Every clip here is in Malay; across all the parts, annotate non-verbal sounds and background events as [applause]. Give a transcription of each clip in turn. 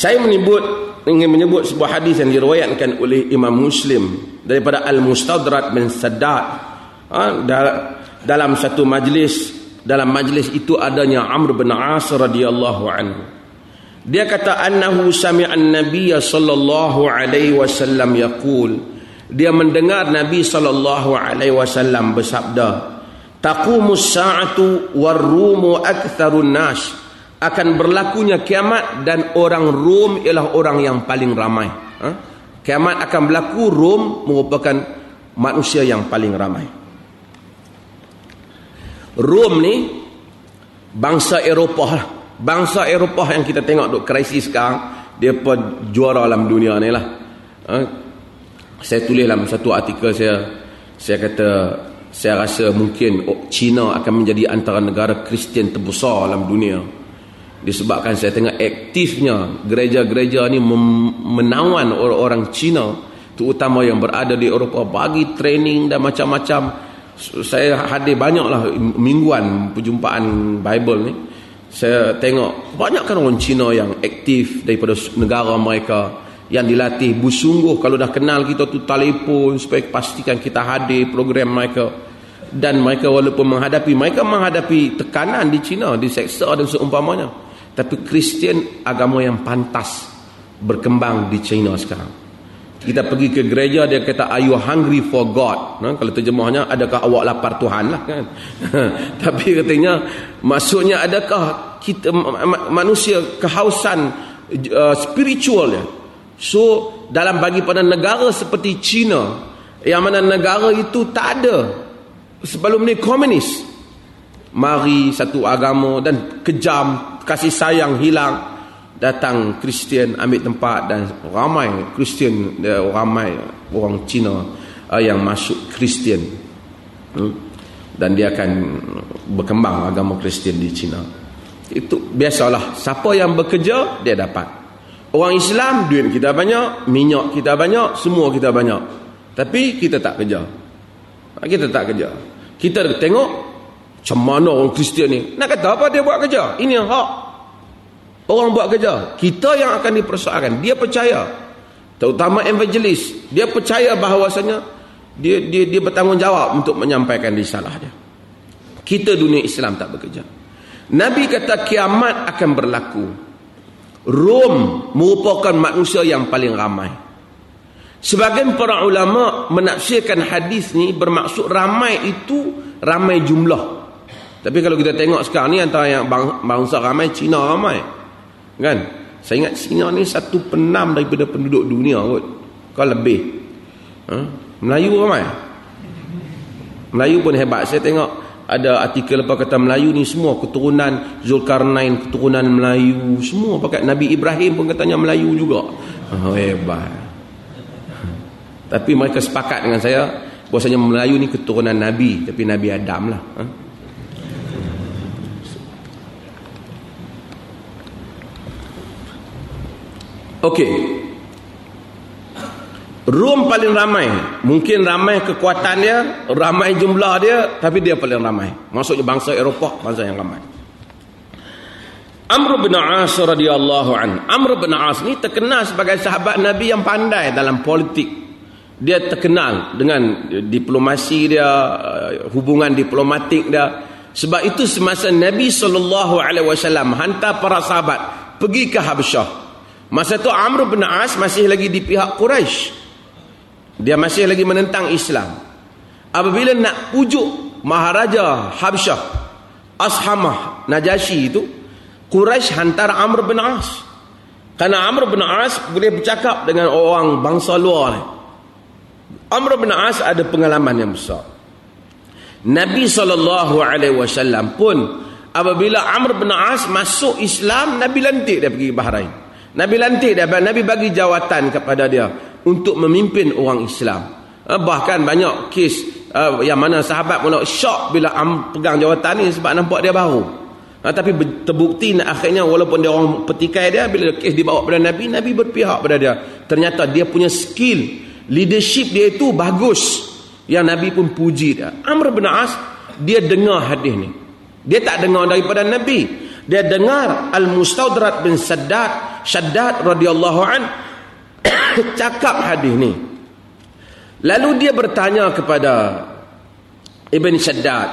Saya menyebut ingin menyebut sebuah hadis yang diriwayatkan oleh Imam Muslim daripada Al-Mustadrak bin Saddad. Ha, dalam satu majlis dalam majlis itu adanya Amr bin As radhiyallahu anhu. Dia kata annahu sami'an nabiyya sallallahu alaihi wasallam yaqul. Dia mendengar Nabi sallallahu alaihi wasallam bersabda taqumus sa'atu war-rumu aktsarun nas akan berlakunya kiamat dan orang Rom ialah orang yang paling ramai. Ha? Kiamat akan berlaku Rom merupakan manusia yang paling ramai. Rom ni bangsa Eropah lah. Bangsa Eropah yang kita tengok duk krisis sekarang dia pun juara dalam dunia ni lah. Ha? Saya tulis dalam satu artikel saya saya kata saya rasa mungkin China akan menjadi antara negara Kristian terbesar dalam dunia disebabkan saya tengok aktifnya gereja-gereja ni menawan orang-orang Cina terutama yang berada di Eropah bagi training dan macam-macam. Saya hadir banyaklah mingguan perjumpaan Bible ni. Saya tengok banyak kan orang Cina yang aktif daripada negara mereka yang dilatih bersungguh. Kalau dah kenal kita tu telefon supaya pastikan kita hadir program mereka. Dan mereka walaupun menghadapi mereka menghadapi tekanan di Cina di seksa dan seumpamanya tapi Kristian agama yang pantas berkembang di China sekarang. Kita pergi ke gereja dia kata are you hungry for God? Nah, kalau terjemahnya adakah awak lapar Tuhan lah kan. [laughs] Tapi katanya maksudnya adakah kita manusia kehausan uh, spiritual ya. So dalam bagi pada negara seperti China yang mana negara itu tak ada sebelum ni komunis mari satu agama dan kejam kasih sayang hilang datang Kristian ambil tempat dan ramai Kristian ramai orang Cina uh, yang masuk Kristian. Hmm? dan dia akan berkembang agama Kristian di Cina. Itu biasalah. Siapa yang bekerja dia dapat. Orang Islam duit kita banyak minyak kita banyak semua kita banyak. Tapi kita tak kerja. Kita tak kerja. Kita tengok macam mana orang Kristian ni? Nak kata apa dia buat kerja? Ini yang hak. Orang buat kerja. Kita yang akan dipersoalkan. Dia percaya. Terutama evangelis. Dia percaya bahawasanya dia dia dia bertanggungjawab untuk menyampaikan risalah dia. Kita dunia Islam tak bekerja. Nabi kata kiamat akan berlaku. Rom merupakan manusia yang paling ramai. Sebagian para ulama menafsirkan hadis ni bermaksud ramai itu ramai jumlah. Tapi kalau kita tengok sekarang ni antara yang bangsa ramai Cina ramai. Kan? Saya ingat Cina ni satu penam daripada penduduk dunia kot. Kau lebih. Ha? Melayu ramai. Melayu pun hebat. Saya tengok ada artikel apa kata Melayu ni semua keturunan Zulkarnain, keturunan Melayu semua pakai Nabi Ibrahim pun katanya Melayu juga. Oh, hebat. Tapi mereka sepakat dengan saya bahasanya Melayu ni keturunan Nabi tapi Nabi Adam lah. Ha? Okey. Rom paling ramai. Mungkin ramai kekuatan dia, ramai jumlah dia, tapi dia paling ramai. Maksudnya bangsa Eropah, bangsa yang ramai. Amr bin As radhiyallahu an. Amr bin As ni terkenal sebagai sahabat Nabi yang pandai dalam politik. Dia terkenal dengan diplomasi dia, hubungan diplomatik dia. Sebab itu semasa Nabi wasallam hantar para sahabat pergi ke Habsyah Masa tu Amr bin As masih lagi di pihak Quraisy. Dia masih lagi menentang Islam. Apabila nak pujuk Maharaja Habsyah Ashamah Najasyi itu, Quraisy hantar Amr bin As. Karena Amr bin As boleh bercakap dengan orang bangsa luar. Amr bin As ada pengalaman yang besar. Nabi SAW pun apabila Amr bin As masuk Islam, Nabi lantik dia pergi Bahrain. Nabi lantik dia Nabi bagi jawatan kepada dia untuk memimpin orang Islam. Eh, bahkan banyak kes uh, yang mana sahabat mula syok bila am pegang jawatan ni sebab nampak dia baru. Uh, tapi terbukti akhirnya walaupun dia orang petikai dia bila kes dibawa kepada Nabi, Nabi berpihak pada dia. Ternyata dia punya skill, leadership dia itu bagus. Yang Nabi pun puji dia. Amr bin As dia dengar hadis ni. Dia tak dengar daripada Nabi. Dia dengar Al-Mustadrat bin Saddad Syaddad radhiyallahu an [coughs] cakap hadis ni. Lalu dia bertanya kepada Ibn Syaddad,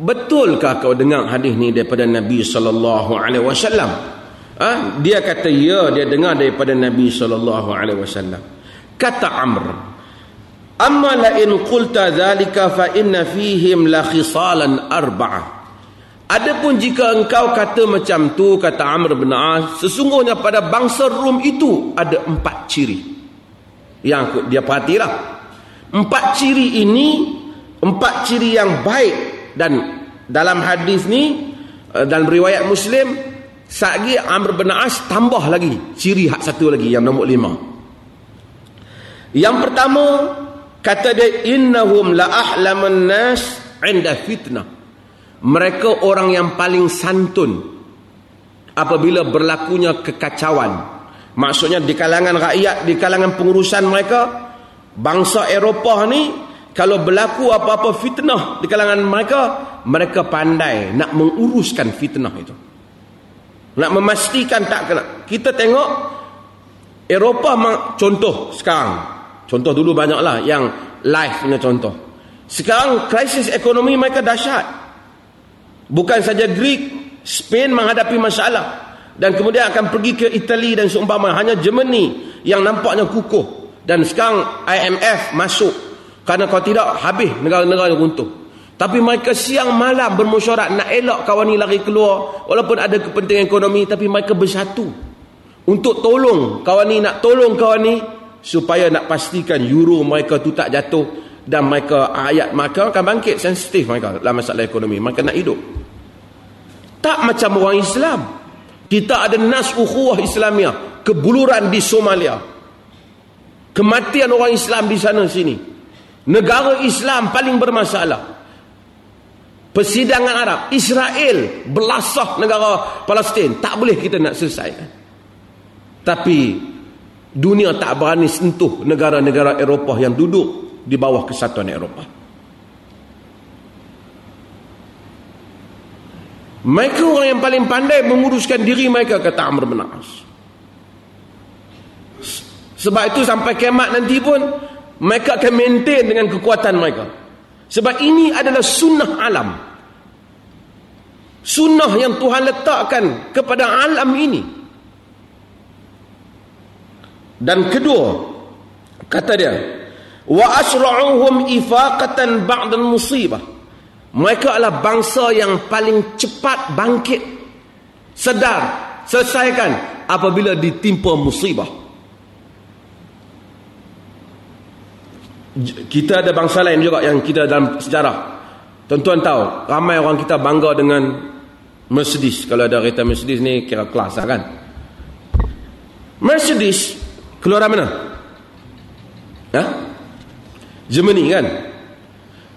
"Betulkah kau dengar hadis ni daripada Nabi sallallahu alaihi wasallam?" Ha? dia kata ya dia dengar daripada Nabi sallallahu alaihi wasallam. Kata Amr, "Amma la in qulta dhalika fa inna fihim la khisalan arba'ah." Adapun jika engkau kata macam tu kata Amr bin As, sesungguhnya pada bangsa Rom itu ada empat ciri. Yang dia perhatilah. Empat ciri ini empat ciri yang baik dan dalam hadis ni eh, dalam riwayat Muslim sagi Amr bin As tambah lagi ciri hak satu lagi yang nombor lima. Yang pertama kata dia innahum la ahlamun nas 'inda fitnah mereka orang yang paling santun apabila berlakunya kekacauan. Maksudnya di kalangan rakyat di kalangan pengurusan mereka bangsa Eropah ni kalau berlaku apa-apa fitnah di kalangan mereka mereka pandai nak menguruskan fitnah itu. Nak memastikan tak kena. Kita tengok Eropah contoh sekarang. Contoh dulu banyaklah yang live punya contoh. Sekarang krisis ekonomi mereka dahsyat Bukan saja Greek, Spain menghadapi masalah dan kemudian akan pergi ke Itali dan seumpama hanya Germany yang nampaknya kukuh dan sekarang IMF masuk kerana kalau tidak habis negara-negara runtuh. Tapi mereka siang malam bermusyarat nak elak kawan ni lari keluar walaupun ada kepentingan ekonomi tapi mereka bersatu untuk tolong kawan ni nak tolong kawan ni supaya nak pastikan euro mereka tu tak jatuh dan mereka ayat mereka akan bangkit sensitif mereka dalam masalah ekonomi. Mereka nak hidup. Tak macam orang Islam. Kita ada nas ukhuwah Islamiah kebuluran di Somalia. Kematian orang Islam di sana sini. Negara Islam paling bermasalah. Persidangan Arab. Israel belasah negara Palestin. Tak boleh kita nak selesaikan. Tapi dunia tak berani sentuh negara-negara Eropah yang duduk di bawah kesatuan Eropah. Mereka orang yang paling pandai menguruskan diri mereka kata Amr bin As. Sebab itu sampai kiamat nanti pun mereka akan maintain dengan kekuatan mereka. Sebab ini adalah sunnah alam. Sunnah yang Tuhan letakkan kepada alam ini. Dan kedua, kata dia, wa asra'uhum ifaqatan ba'da musibah. Mereka adalah bangsa yang paling cepat bangkit. Sedar selesaikan apabila ditimpa musibah. Kita ada bangsa lain juga yang kita dalam sejarah. Tuan-tuan tahu ramai orang kita bangga dengan Mercedes. Kalau ada kereta Mercedes ni kira kelas lah kan? Mercedes keluar mana? Ha? Germany kan?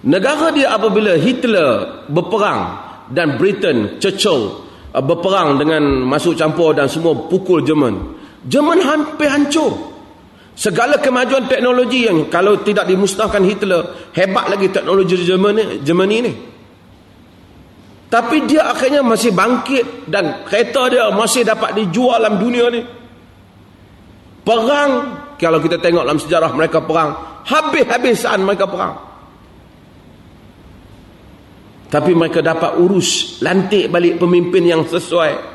Negara dia apabila Hitler berperang dan Britain Churchill uh, berperang dengan masuk campur dan semua pukul Jerman Jerman hampir hancur. Segala kemajuan teknologi yang kalau tidak dimusnahkan Hitler hebat lagi teknologi Jerman Germany ni. Tapi dia akhirnya masih bangkit dan kereta dia masih dapat dijual dalam dunia ni. Perang kalau kita tengok dalam sejarah mereka perang habis-habisan mereka perang. Tapi mereka dapat urus lantik balik pemimpin yang sesuai.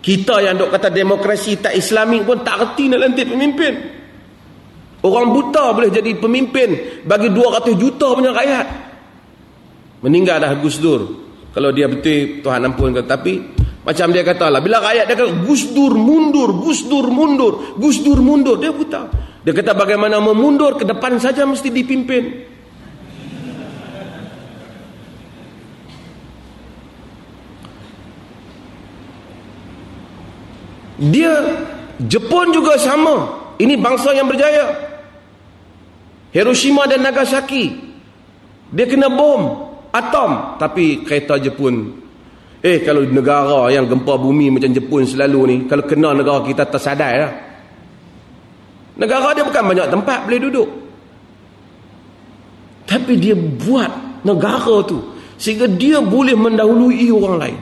Kita yang dok kata demokrasi tak islami pun tak reti nak lantik pemimpin. Orang buta boleh jadi pemimpin bagi 200 juta punya rakyat. Meninggal dah Gus Dur. Kalau dia betul Tuhan ampun tapi macam dia kata lah bila rakyat dia kata Gus Dur mundur Gus Dur mundur Gus Dur mundur dia buta dia kata bagaimana memundur ke depan saja mesti dipimpin. Dia Jepun juga sama. Ini bangsa yang berjaya. Hiroshima dan Nagasaki. Dia kena bom atom tapi kereta Jepun eh kalau negara yang gempa bumi macam Jepun selalu ni kalau kena negara kita tersadai lah. Negara dia bukan banyak tempat boleh duduk. Tapi dia buat negara tu sehingga dia boleh mendahului orang lain.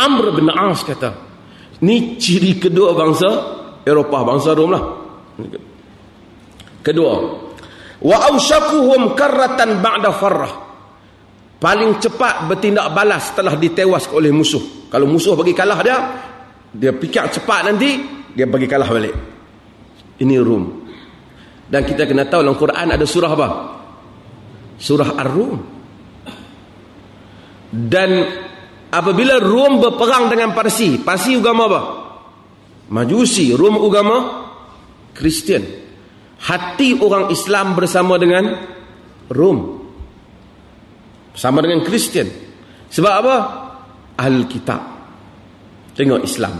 Amr bin As kata, Ni ciri kedua bangsa Eropah, bangsa Rom lah. Kedua. Wa awsyakuhum karratan ba'da farrah. Paling cepat bertindak balas setelah ditewas oleh musuh. Kalau musuh bagi kalah dia, dia fikir cepat nanti, dia bagi kalah balik. Ini Rom. Dan kita kena tahu dalam Quran ada surah apa? Surah Ar-Rum. Dan apabila Rom berperang dengan Parsi, Parsi agama apa? Majusi, Rom agama Kristian. Hati orang Islam bersama dengan Rom. Sama dengan Kristian. Sebab apa? Ahli kitab. Tengok Islam.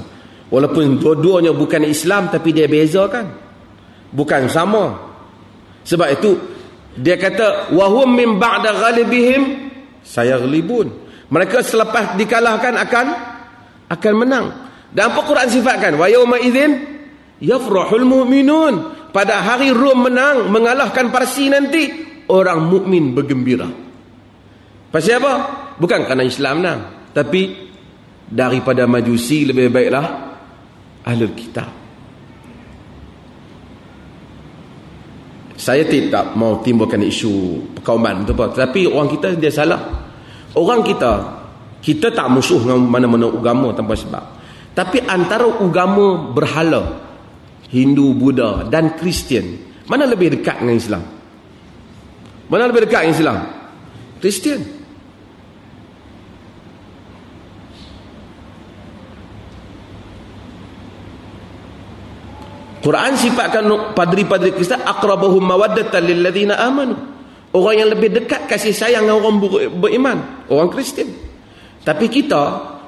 Walaupun dua-duanya bukan Islam tapi dia beza kan? Bukan sama. Sebab itu dia kata wahum min ba'da ghalibihim sayaglibun. Mereka selepas dikalahkan akan akan menang. Dan apa Quran sifatkan? Wa yauma idzin yafrahul mu'minun. Pada hari Rom menang mengalahkan Parsi nanti orang mukmin bergembira. Pasal apa? Bukan kerana Islam menang, tapi daripada Majusi lebih baiklah ahlul kitab. Saya tidak mau timbulkan isu perkauman tu apa. Tapi orang kita dia salah. Orang kita kita tak musuh dengan mana-mana agama tanpa sebab. Tapi antara agama berhala Hindu, Buddha dan Kristian, mana lebih dekat dengan Islam? Mana lebih dekat dengan Islam? Kristian. Quran sifatkan padri-padri Kristen aqrabahum mawaddatan lil ladzina amanu. Orang yang lebih dekat kasih sayang dengan orang beriman, orang Kristen. Tapi kita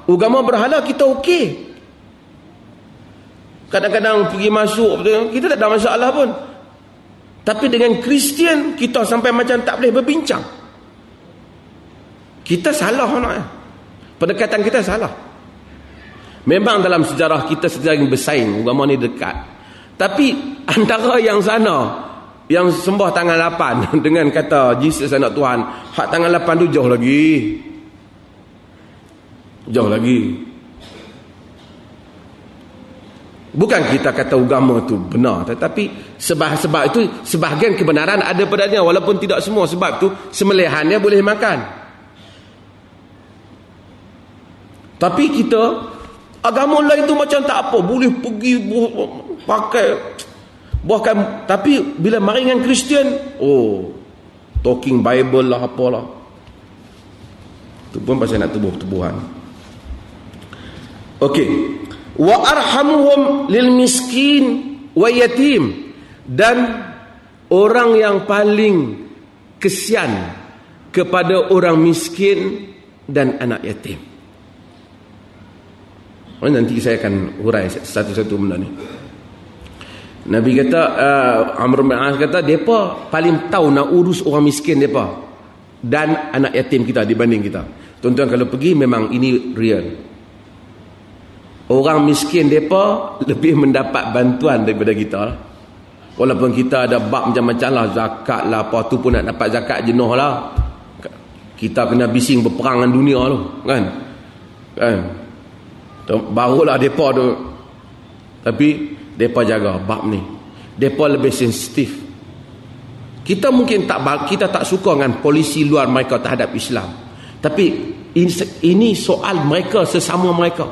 agama berhala kita okey. Kadang-kadang pergi masuk kita tak ada masalah pun. Tapi dengan Kristian kita sampai macam tak boleh berbincang. Kita salah nak. Pendekatan kita salah. Memang dalam sejarah kita sedang bersaing agama ni dekat. Tapi antara yang sana yang sembah tangan lapan [laughs] dengan kata Jesus anak Tuhan, hak tangan lapan tu jauh lagi. Jauh lagi. Bukan kita kata agama tu benar tetapi sebab sebab itu sebahagian kebenaran ada padanya walaupun tidak semua sebab tu semelehannya boleh makan. Tapi kita agama lain tu macam tak apa boleh pergi pakai bahkan tapi bila mari dengan Kristian oh talking bible lah apalah. Tu pun pasal nak tubuh-tubuhan. Okey. Wa arhamuhum lil miskin wa yatim. Dan orang yang paling kesian kepada orang miskin dan anak yatim. Oh, nanti saya akan hurai satu-satu benda ni. Nabi kata uh, Amr bin As kata depa paling tahu nak urus orang miskin depa dan anak yatim kita dibanding kita. Tuan-tuan kalau pergi memang ini real. Orang miskin depa lebih mendapat bantuan daripada kita lah. Walaupun kita ada bab macam-macam lah zakat lah apa tu pun nak dapat zakat jenuh lah. Kita kena bising berperang dengan dunia tu kan. Kan. Barulah depa tu tapi Depa jaga bab ni. Depa lebih sensitif. Kita mungkin tak kita tak suka dengan polisi luar mereka terhadap Islam. Tapi ini soal mereka sesama mereka.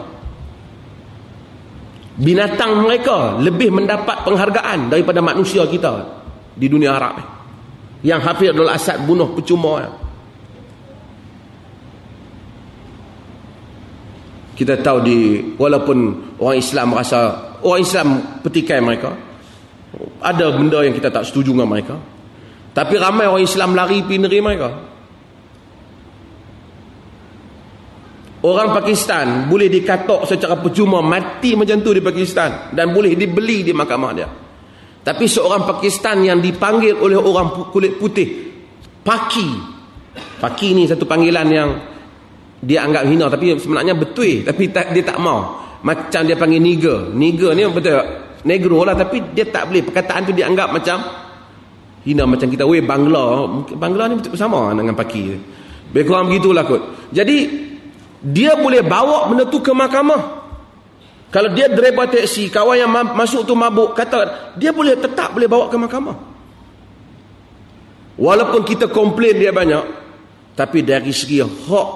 Binatang mereka lebih mendapat penghargaan daripada manusia kita di dunia Arab. Yang Hafiz Abdul Asad bunuh percuma. Kita tahu di walaupun orang Islam rasa orang Islam petikai mereka. Ada benda yang kita tak setuju dengan mereka. Tapi ramai orang Islam lari pergi negeri mereka. Orang Pakistan boleh dikatok secara percuma mati macam tu di Pakistan dan boleh dibeli di mahkamah dia. Tapi seorang Pakistan yang dipanggil oleh orang kulit putih Paki. Paki ni satu panggilan yang dia anggap hina tapi sebenarnya betul tapi tak, dia tak mau macam dia panggil niger niger ni betul negro lah tapi dia tak boleh. Perkataan tu dianggap macam hina macam kita weh bangla. Bangla ni betul sama dengan paki lebih kurang begitulah kot. Jadi dia boleh bawa benda tu ke mahkamah. Kalau dia driver taksi, kawan yang masuk tu mabuk, kata dia boleh tetap boleh bawa ke mahkamah. Walaupun kita komplain dia banyak, tapi dari segi hak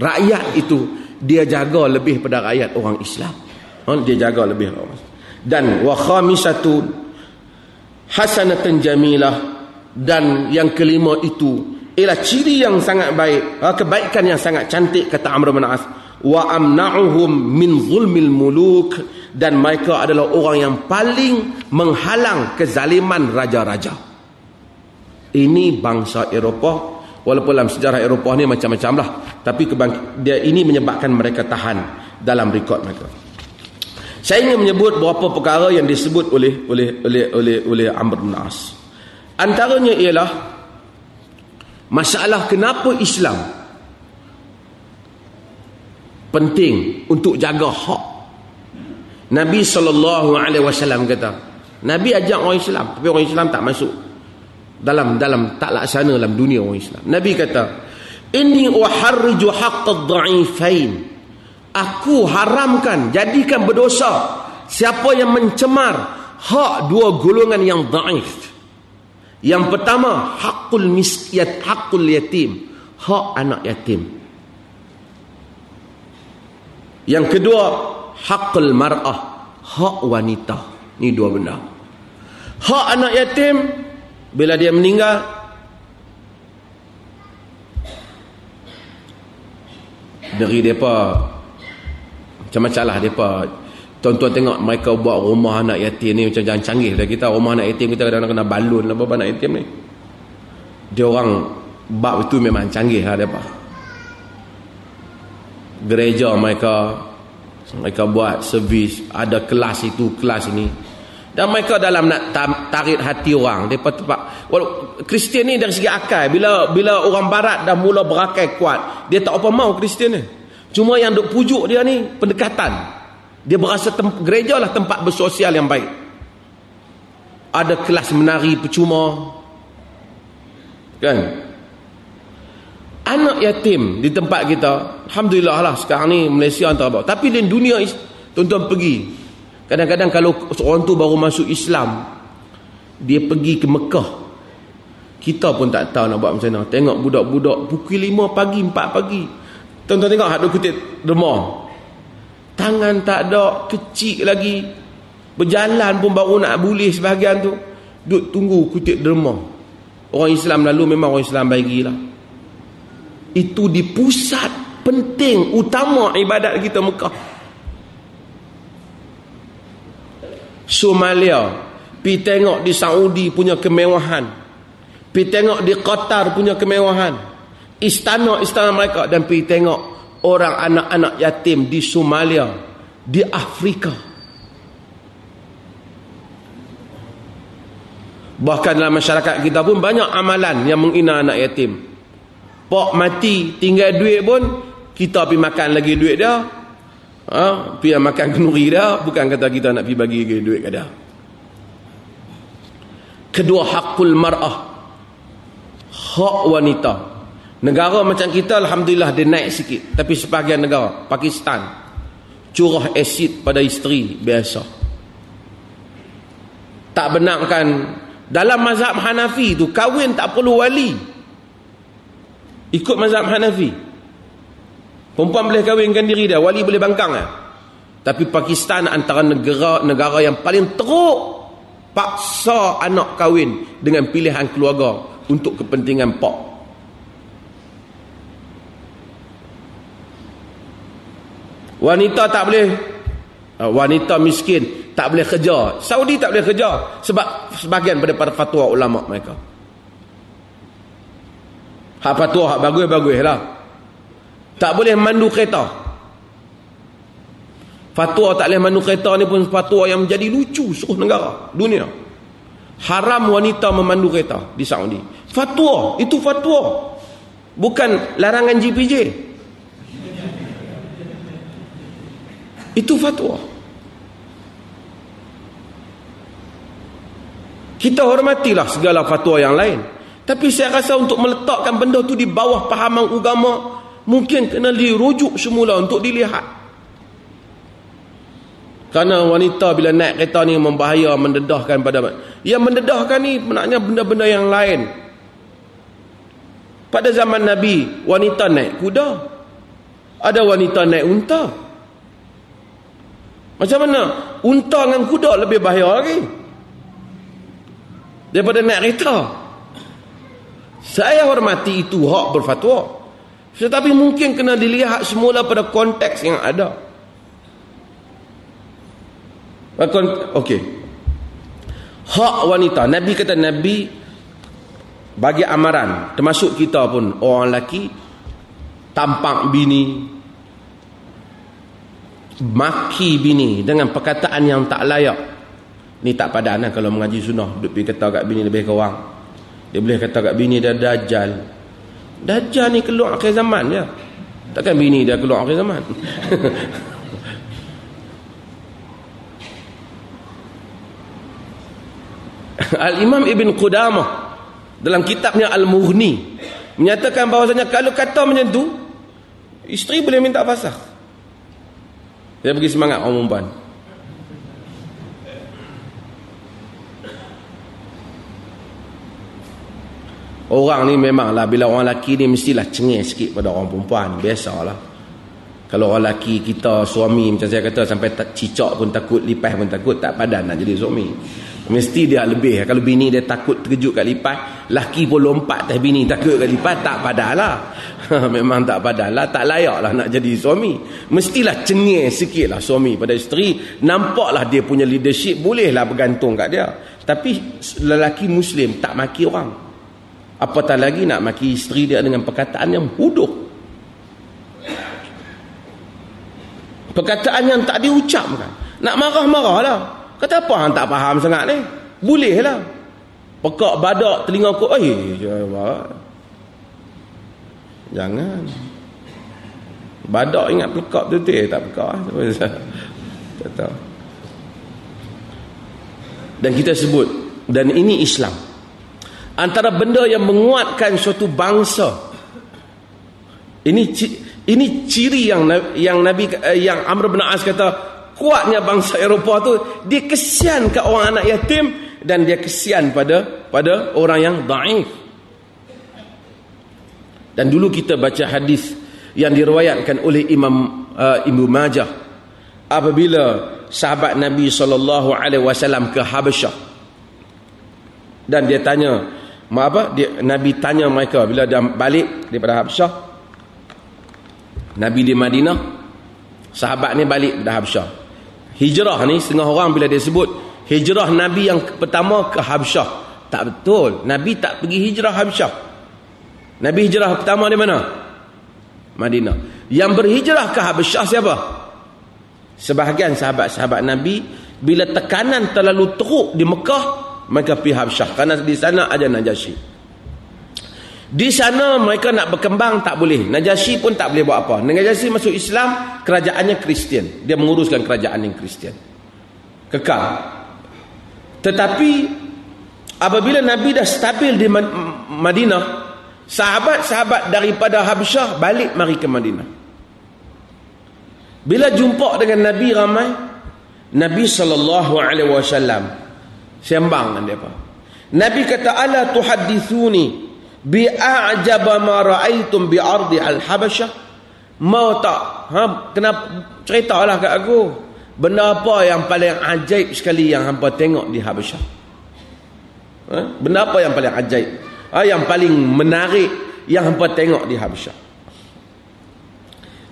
rakyat itu, dia jaga lebih pada rakyat orang Islam. Ha, dia jaga lebih Dan wa khamisatu hasanatan jamilah. Dan yang kelima itu ialah ciri yang sangat baik, ha, kebaikan yang sangat cantik kata Amr bin As. Wa amna'uhum min zulmil muluk. Dan mereka adalah orang yang paling menghalang kezaliman raja-raja. Ini bangsa Eropah walaupun dalam sejarah Eropah ni macam-macam lah. Tapi dia ini menyebabkan mereka tahan dalam rekod mereka. Saya ingin menyebut beberapa perkara yang disebut oleh oleh oleh oleh oleh Amr bin As. Antaranya ialah masalah kenapa Islam penting untuk jaga hak. Nabi saw kata, Nabi ajak orang Islam, tapi orang Islam tak masuk dalam dalam tak laksana dalam dunia orang Islam. Nabi kata, "Inni uharriju haqqad dha'ifain." Aku haramkan, jadikan berdosa siapa yang mencemar hak dua golongan yang dhaif. Yang pertama, haqqul miskiyat, haqqul yatim, hak anak yatim. Yang kedua, hakul mar'ah, hak wanita. Ini dua benda. Hak anak yatim bila dia meninggal dari depa macam-macam lah depa. Tuan-tuan tengok mereka buat rumah anak yatim ni macam jangan canggih dah kita. Rumah anak yatim kita kadang-kadang kena balun lah apa anak yatim ni. Dia orang bab itu memang canggih lah depa. Gereja mereka mereka buat servis ada kelas itu kelas ini dan mereka dalam nak tarik hati orang. Depa tempat Kristian ni dari segi akal bila bila orang barat dah mula berakal kuat dia tak apa mau Kristian ni. Cuma yang duk pujuk dia ni pendekatan. Dia berasa gereja lah tempat bersosial yang baik. Ada kelas menari percuma. Kan? Anak yatim di tempat kita Alhamdulillah lah sekarang ni Malaysia antara bawah tapi di dunia tuan-tuan pergi kadang-kadang kalau seorang tu baru masuk Islam dia pergi ke Mekah kita pun tak tahu nak buat macam mana. Tengok budak-budak pukul 5 pagi 4 pagi. Tuan-tuan tengok hak kutip demam. Tangan tak ada kecil lagi. Berjalan pun baru nak boleh sebahagian tu. Duduk tunggu kutip derma orang Islam lalu memang orang Islam bagilah itu di pusat penting utama ibadat kita Mekah Somalia pi tengok di Saudi punya kemewahan pi tengok di Qatar punya kemewahan istana-istana mereka dan pi tengok orang anak-anak yatim di Somalia di Afrika bahkan dalam masyarakat kita pun banyak amalan yang menghina anak yatim Pak mati tinggal duit pun kita pergi makan lagi duit dia. Ha, pergi makan kenuri dia bukan kata kita nak pergi bagi duit ke dia. Kedua hakul mar'ah. Hak wanita. Negara macam kita alhamdulillah dia naik sikit tapi sebahagian negara Pakistan curah asid pada isteri biasa. Tak benarkan dalam mazhab Hanafi tu kahwin tak perlu wali. Ikut mazhab Hanafi. Perempuan boleh kahwinkan diri dia, wali boleh bangkang lah. Tapi Pakistan antara negara negara yang paling teruk paksa anak kahwin dengan pilihan keluarga untuk kepentingan pak. Wanita tak boleh uh, wanita miskin tak boleh kerja. Saudi tak boleh kerja sebab sebahagian daripada fatwa ulama mereka. Hak patuah, hak bagus-bagus lah. Tak boleh mandu kereta. Fatwa tak boleh mandu kereta ni pun fatwa yang menjadi lucu seluruh negara, dunia. Haram wanita memandu kereta di Saudi. Fatwa, itu fatwa. Bukan larangan GPJ. Itu fatwa. Kita hormatilah segala fatwa yang lain. Tapi saya rasa untuk meletakkan benda tu di bawah pahaman agama mungkin kena dirujuk semula untuk dilihat. Kerana wanita bila naik kereta ni membahaya, mendedahkan pada Yang mendedahkan ni maknanya benda-benda yang lain. Pada zaman Nabi, wanita naik kuda. Ada wanita naik unta. Macam mana? Unta dengan kuda lebih bahaya lagi. Daripada naik kereta. Saya hormati itu hak berfatwa. Tetapi mungkin kena dilihat semula pada konteks yang ada. Okey. Hak wanita. Nabi kata Nabi bagi amaran. Termasuk kita pun orang lelaki. Tampak bini. Maki bini dengan perkataan yang tak layak. Ni tak padan lah kalau mengaji sunnah. Duduk pergi kata kat bini lebih kurang. Dia boleh kata kat bini dia dajjal. Dajjal ni keluar akhir zaman je. Takkan bini dia keluar akhir zaman. [laughs] Al-Imam Ibn Qudamah dalam kitabnya Al-Mughni menyatakan bahawasanya kalau kata macam tu isteri boleh minta fasakh. Dia bagi semangat orang perempuan. Orang ni memanglah bila orang lelaki ni mestilah cengih sikit pada orang perempuan. Biasalah. Kalau orang lelaki kita suami macam saya kata sampai tak cicak pun takut, lipas pun takut, tak padan nak jadi suami. Mesti dia lebih. Kalau bini dia takut terkejut kat lipat, laki pun lompat atas bini takut kat lipat, tak padalah. [laughs] Memang tak padalah, tak layaklah nak jadi suami. Mestilah cengih sikit lah suami pada isteri. Nampaklah dia punya leadership, bolehlah bergantung kat dia. Tapi lelaki muslim tak maki orang. Apatah lagi nak maki isteri dia dengan perkataan yang huduh. Perkataan yang tak diucapkan. Nak marah-marah Kata apa hang tak faham sangat ni? Boleh lah. Pekak badak telinga aku. Eh, jangan. Badak ingat pekak tu tu. Tak pekak. [laughs] Tak tahu. Dan kita sebut. Dan ini Islam. Antara benda yang menguatkan suatu bangsa. Ini ini ciri yang yang Nabi eh, yang Amr bin As kata kuatnya bangsa Eropah tu dia kesian ke orang anak yatim dan dia kesian pada pada orang yang daif dan dulu kita baca hadis yang diriwayatkan oleh Imam uh, Ibnu Majah apabila sahabat Nabi sallallahu alaihi wasallam ke Habasyah dan dia tanya apa? Dia Nabi tanya mereka bila dia balik daripada Habasyah Nabi di Madinah sahabat ni balik dari Habasyah hijrah ni setengah orang bila dia sebut hijrah Nabi yang pertama ke Habsyah. Tak betul. Nabi tak pergi hijrah Habsyah. Nabi hijrah pertama di mana? Madinah. Yang berhijrah ke Habsyah siapa? Sebahagian sahabat-sahabat Nabi bila tekanan terlalu teruk di Mekah mereka pergi Habsyah kerana di sana ada Najasyi di sana mereka nak berkembang tak boleh. Najasyi pun tak boleh buat apa. Najasyi masuk Islam, kerajaannya Kristian. Dia menguruskan kerajaan yang Kristian. Kekal. Tetapi apabila Nabi dah stabil di Madinah, sahabat-sahabat daripada Habsyah balik mari ke Madinah. Bila jumpa dengan Nabi ramai, Nabi sallallahu alaihi wasallam sembang dengan depa. Nabi kata ala tuhaddithuni bi a'jaba ma ra'aitum bi ardi al-habasyah mau tak? Ha kenapa ceritalah kat aku. Benda apa yang paling ajaib sekali yang hangpa tengok di habasyah ha? Benda apa yang paling ajaib? Ha yang paling menarik yang hangpa tengok di habasyah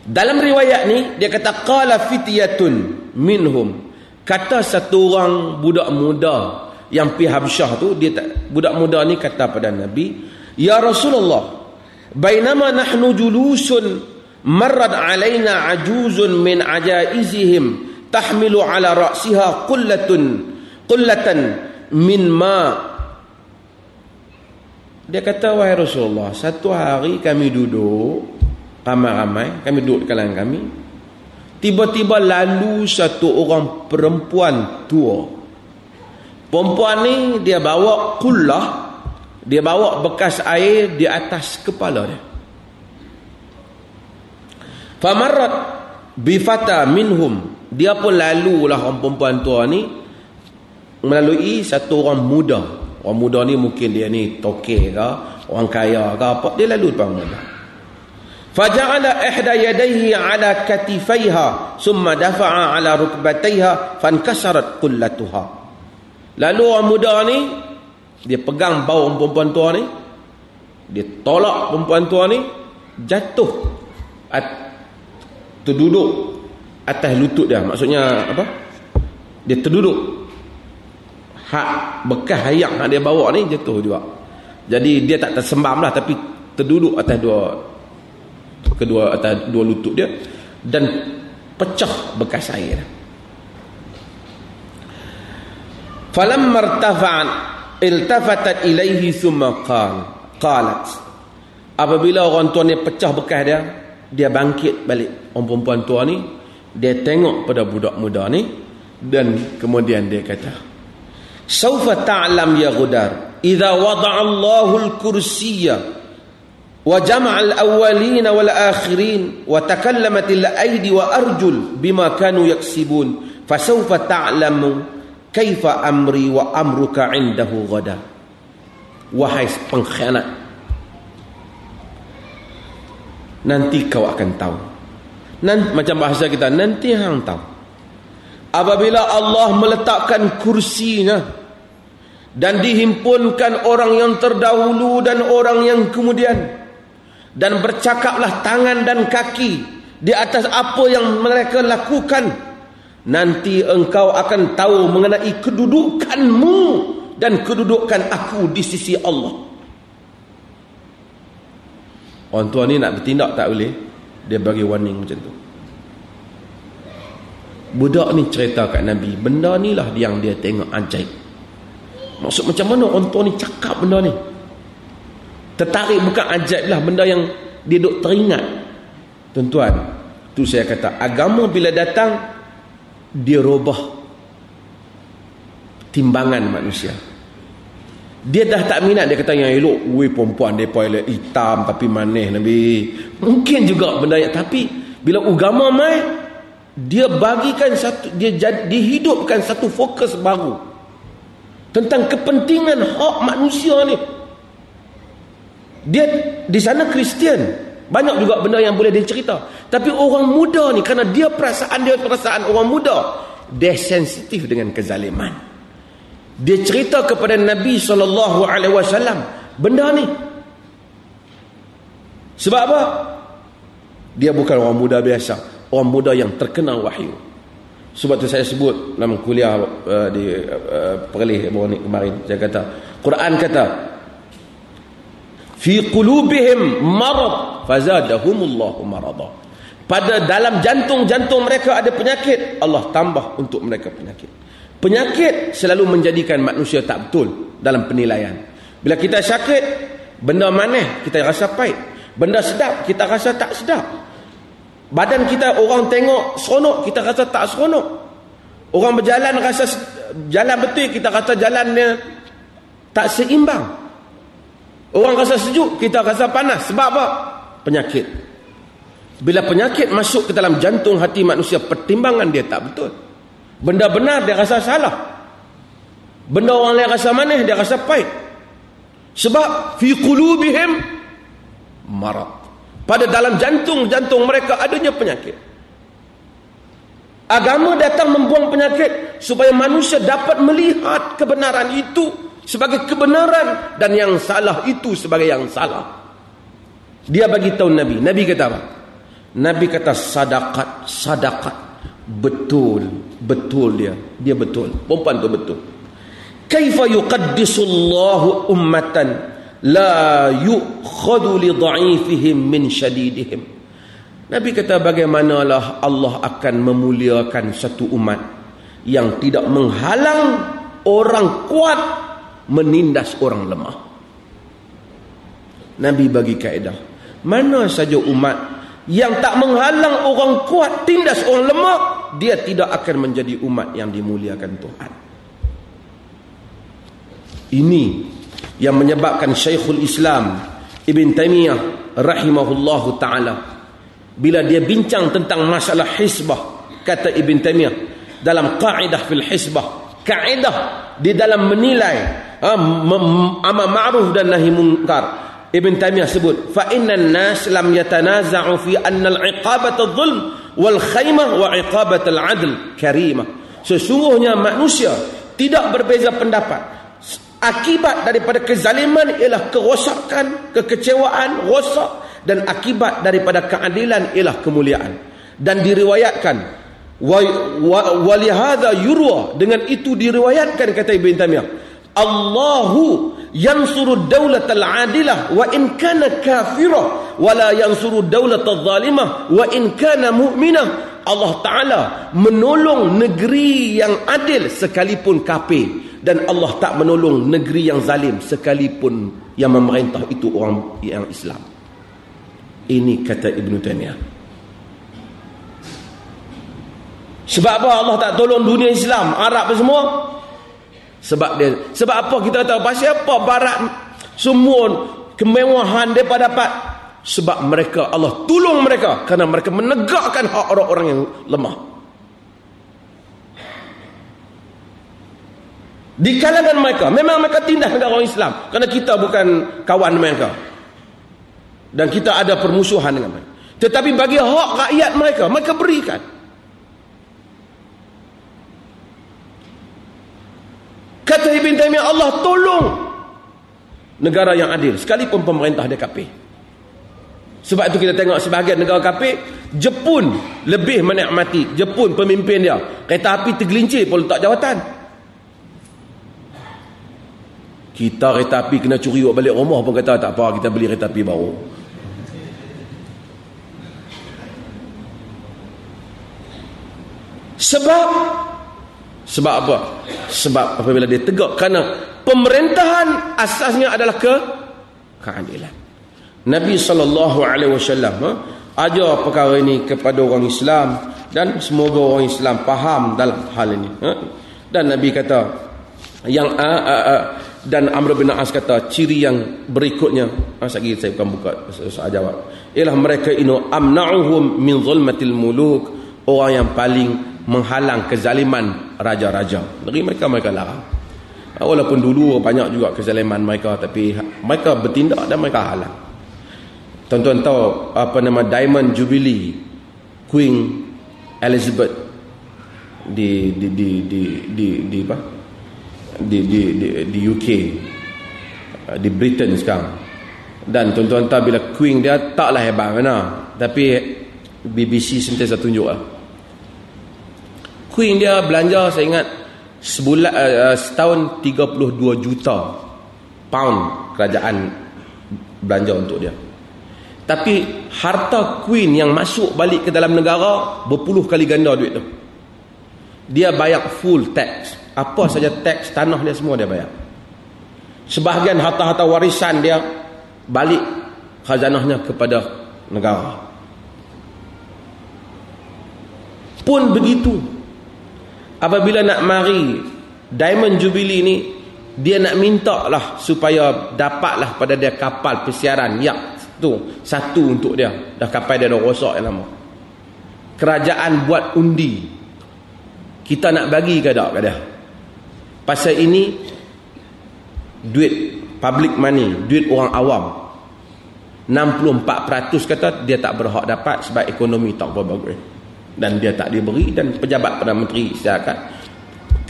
dalam riwayat ni dia kata qala fityatun minhum kata satu orang budak muda yang pi Habsyah tu dia tak, budak muda ni kata pada Nabi Ya Rasulullah, bainama nahnu julusun marrad alaina ajuzun min ajaizihim tahmilu ala ra'siha qullatun qullatan min ma. Dia kata wahai Rasulullah satu hari kami duduk ramai-ramai kami duduk di kalangan kami tiba-tiba lalu satu orang perempuan tua. Perempuan ni dia bawa kullah dia bawa bekas air di atas kepala dia. Famarrat bifata minhum. Dia pun lalulah orang perempuan tua ni melalui satu orang muda. Orang muda ni mungkin dia ni toke ke orang kaya ke apa dia lalu depan muda faja'ala ihda yadayhi ala katifaiha summa dafa'a ala rukbatayha fankasarat kullatuha lalu orang muda ni dia pegang bau perempuan tua ni dia tolak perempuan tua ni jatuh at, terduduk atas lutut dia. Maksudnya apa? Dia terduduk. Hak bekas hayat yang dia bawa ni jatuh juga. Jadi dia tak tersembam lah tapi terduduk atas dua kedua atas dua lutut dia dan pecah bekas air. Falam martafa'an iltafatat ilaihi thumma qal qalat. Apabila orang tua ni pecah bekas dia dia bangkit balik. Orang perempuan tua ni dia tengok pada budak muda ni dan kemudian dia kata saufa ta'lam ya ghudar? Idza wada'a Allahu al-kursiyya wa takallamat al-aydi wa arjul bima kanu yaksibun. Fasawfa ta'lamu kaifa amri wa amruka 'indahu ghada. Wahai pengkhianat nanti kau akan tahu. Nanti, macam bahasa kita nanti hang tahu. Apabila Allah meletakkan kursinya dan dihimpunkan orang yang terdahulu dan orang yang kemudian dan bercakaplah tangan dan kaki di atas apa yang mereka lakukan. Nanti engkau akan tahu mengenai kedudukanmu dan kedudukan aku di sisi Allah. Orang tua ni nak bertindak tak boleh. Dia bagi warning macam tu. Budak ni cerita kat Nabi benda ni lah yang dia tengok ajaib maksud macam mana orang tua ni cakap benda ni tertarik bukan ajaib lah benda yang dia duk teringat. Tuan-tuan tu saya kata agama bila datang dia robah timbangan manusia. Dia dah tak minat dia kata yang elok weh perempuan depa elok hitam tapi manis nabi. Mungkin juga benda yang tapi bila agama mai dia bagikan satu dia jadi dihidupkan satu fokus baru tentang kepentingan hak manusia ni dia di sana Kristian banyak juga benda yang boleh dia cerita tapi orang muda ni kerana dia perasaan dia perasaan orang muda dia sensitif dengan kezaliman dia cerita kepada Nabi sallallahu alaihi wasallam benda ni. Sebab apa? Dia bukan orang muda biasa, orang muda yang terkena wahyu. Sebab tu saya sebut dalam kuliah uh, di uh, Perlis ni kemarin saya kata Quran kata fi qulubihim marad fazadahumullahu marada. Pada dalam jantung-jantung mereka ada penyakit, Allah tambah untuk mereka penyakit. Penyakit selalu menjadikan manusia tak betul dalam penilaian. Bila kita sakit, benda mana kita rasa pahit. Benda sedap, kita rasa tak sedap. Badan kita orang tengok seronok, kita rasa tak seronok. Orang berjalan rasa jalan betul, kita rasa jalannya tak seimbang. Orang rasa sejuk, kita rasa panas. Sebab apa? Penyakit. Bila penyakit masuk ke dalam jantung hati manusia, pertimbangan dia tak betul. Benda benar dia rasa salah. Benda orang lain rasa manis dia rasa pahit. Sebab fi qulubihim marad. Pada dalam jantung-jantung mereka adanya penyakit. Agama datang membuang penyakit supaya manusia dapat melihat kebenaran itu sebagai kebenaran dan yang salah itu sebagai yang salah. Dia bagi tahu Nabi. Nabi kata apa? Nabi kata sadaqat, sadaqat. Betul betul dia dia betul perempuan tu betul kaifa yuqaddisullahu ummatan la yu'khadhu li dha'ifihim min shadidihim nabi kata bagaimanalah Allah akan memuliakan satu umat yang tidak menghalang orang kuat menindas orang lemah. Nabi bagi kaedah. Mana saja umat yang tak menghalang orang kuat tindas orang lemah dia tidak akan menjadi umat yang dimuliakan Tuhan. Ini yang menyebabkan Syekhul Islam Ibn Taymiyah rahimahullahu taala bila dia bincang tentang masalah hisbah kata Ibn Taymiyah dalam kaidah fil hisbah kaidah di dalam menilai ha, amal ma'ruf dan nahi munkar Ibn Taymiyah sebut fa innan nas lam yatanaza'u fi anna al-iqabata dhulm wal khaymah wa iqabata al-adl karimah. Sesungguhnya manusia tidak berbeza pendapat. Akibat daripada kezaliman ialah kerosakan, kekecewaan, rosak dan akibat daripada keadilan ialah kemuliaan. Dan diriwayatkan walihada yurwa. Dengan itu diriwayatkan kata Ibn Taymiyah Allahu yansuru daulat al-adilah wa in kana kafira wa la yansuru daulat al-zalimah wa in kana mu'minah. Allah Ta'ala menolong negeri yang adil sekalipun kafir dan Allah tak menolong negeri yang zalim sekalipun yang memerintah itu orang yang Islam. Ini kata Ibn Taymiyah. Sebab apa Allah tak tolong dunia Islam? Arab semua sebab dia sebab apa kita tahu pasal apa barat semua kemewahan mereka dapat sebab mereka Allah tolong mereka kerana mereka menegakkan hak orang-orang yang lemah Di kalangan mereka, memang mereka tindas dengan orang Islam. Kerana kita bukan kawan mereka. Dan kita ada permusuhan dengan mereka. Tetapi bagi hak rakyat mereka, mereka berikan. Kata Ibn Taymiyah, Allah tolong negara yang adil. Sekalipun pemerintah dia kapir. Sebab itu kita tengok sebahagian negara kapir, Jepun lebih menikmati. Jepun pemimpin dia. Kereta api tergelincir pun letak jawatan. Kita kereta api kena curi balik rumah pun kata tak apa kita beli kereta api baru. Sebab sebab apa? Sebab apabila dia tegak kerana pemerintahan asasnya adalah ke keadilan. Nabi sallallahu alaihi wasallam ha, ajar perkara ini kepada orang Islam dan semoga orang Islam faham dalam hal ini. Ha. Dan Nabi kata yang uh, uh, uh, dan Amr bin As kata ciri yang berikutnya masa lagi saya bukan buka soal jawab ialah mereka inu amna'uhum min zulmatil muluk orang yang paling menghalang kezaliman raja-raja. Dari mereka mereka larang walaupun dulu banyak juga kezaliman mereka tapi mereka bertindak dan mereka halang. Tuan-tuan tahu apa nama Diamond Jubilee Queen Elizabeth di di di di di, di apa? Di di di, di UK uh, di Britain sekarang. Dan tuan-tuan tahu bila Queen dia taklah hebat mana tapi BBC sentiasa tunjuk lah Queen dia belanja saya ingat sebulan uh, setahun 32 juta pound kerajaan belanja untuk dia. Tapi harta Queen yang masuk balik ke dalam negara berpuluh kali ganda duit tu. Dia bayar full tax. Apa saja teks tanah dia semua dia bayar. Sebahagian harta-harta warisan dia balik khazanahnya kepada negara. Pun begitu apabila nak mari diamond jubilee ni dia nak minta lah supaya dapatlah pada dia kapal pesiaran yak tu. Satu untuk dia. Dah kapal dia dah rosak yang lama. Kerajaan buat undi. Kita nak bagi ke tak ke dia? Pasal ini duit public money duit orang awam. 64% kata dia tak berhak dapat sebab ekonomi tak bagus dan dia tak diberi dan pejabat Perdana Menteri siakat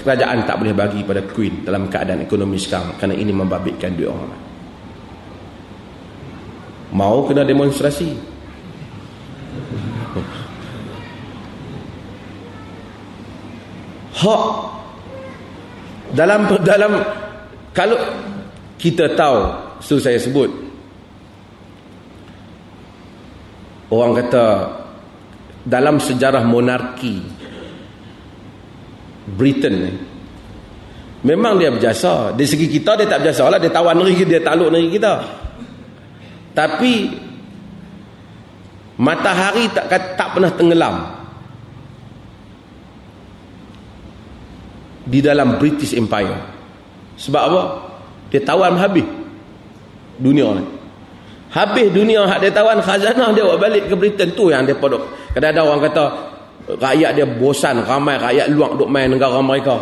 kerajaan tak boleh bagi pada Queen dalam keadaan ekonomi sekarang kerana ini membabitkan duit orang. Mau kena demonstrasi? [laughs] Hak. Dalam dalam kalau kita tahu so saya sebut orang kata dalam sejarah monarki Britain ni memang dia berjasa di segi kita dia tak berjasa lah dia tawan negeri dia takluk negeri kita tapi matahari tak tak pernah tenggelam di dalam British Empire. Sebab apa? Dia tawan habis dunia ni. Habis dunia hak dia tawan khazanah dia bawa balik ke Britain. Tu yang dia podok. Kadang-kadang orang kata rakyat dia bosan ramai rakyat luar duk main negara mereka.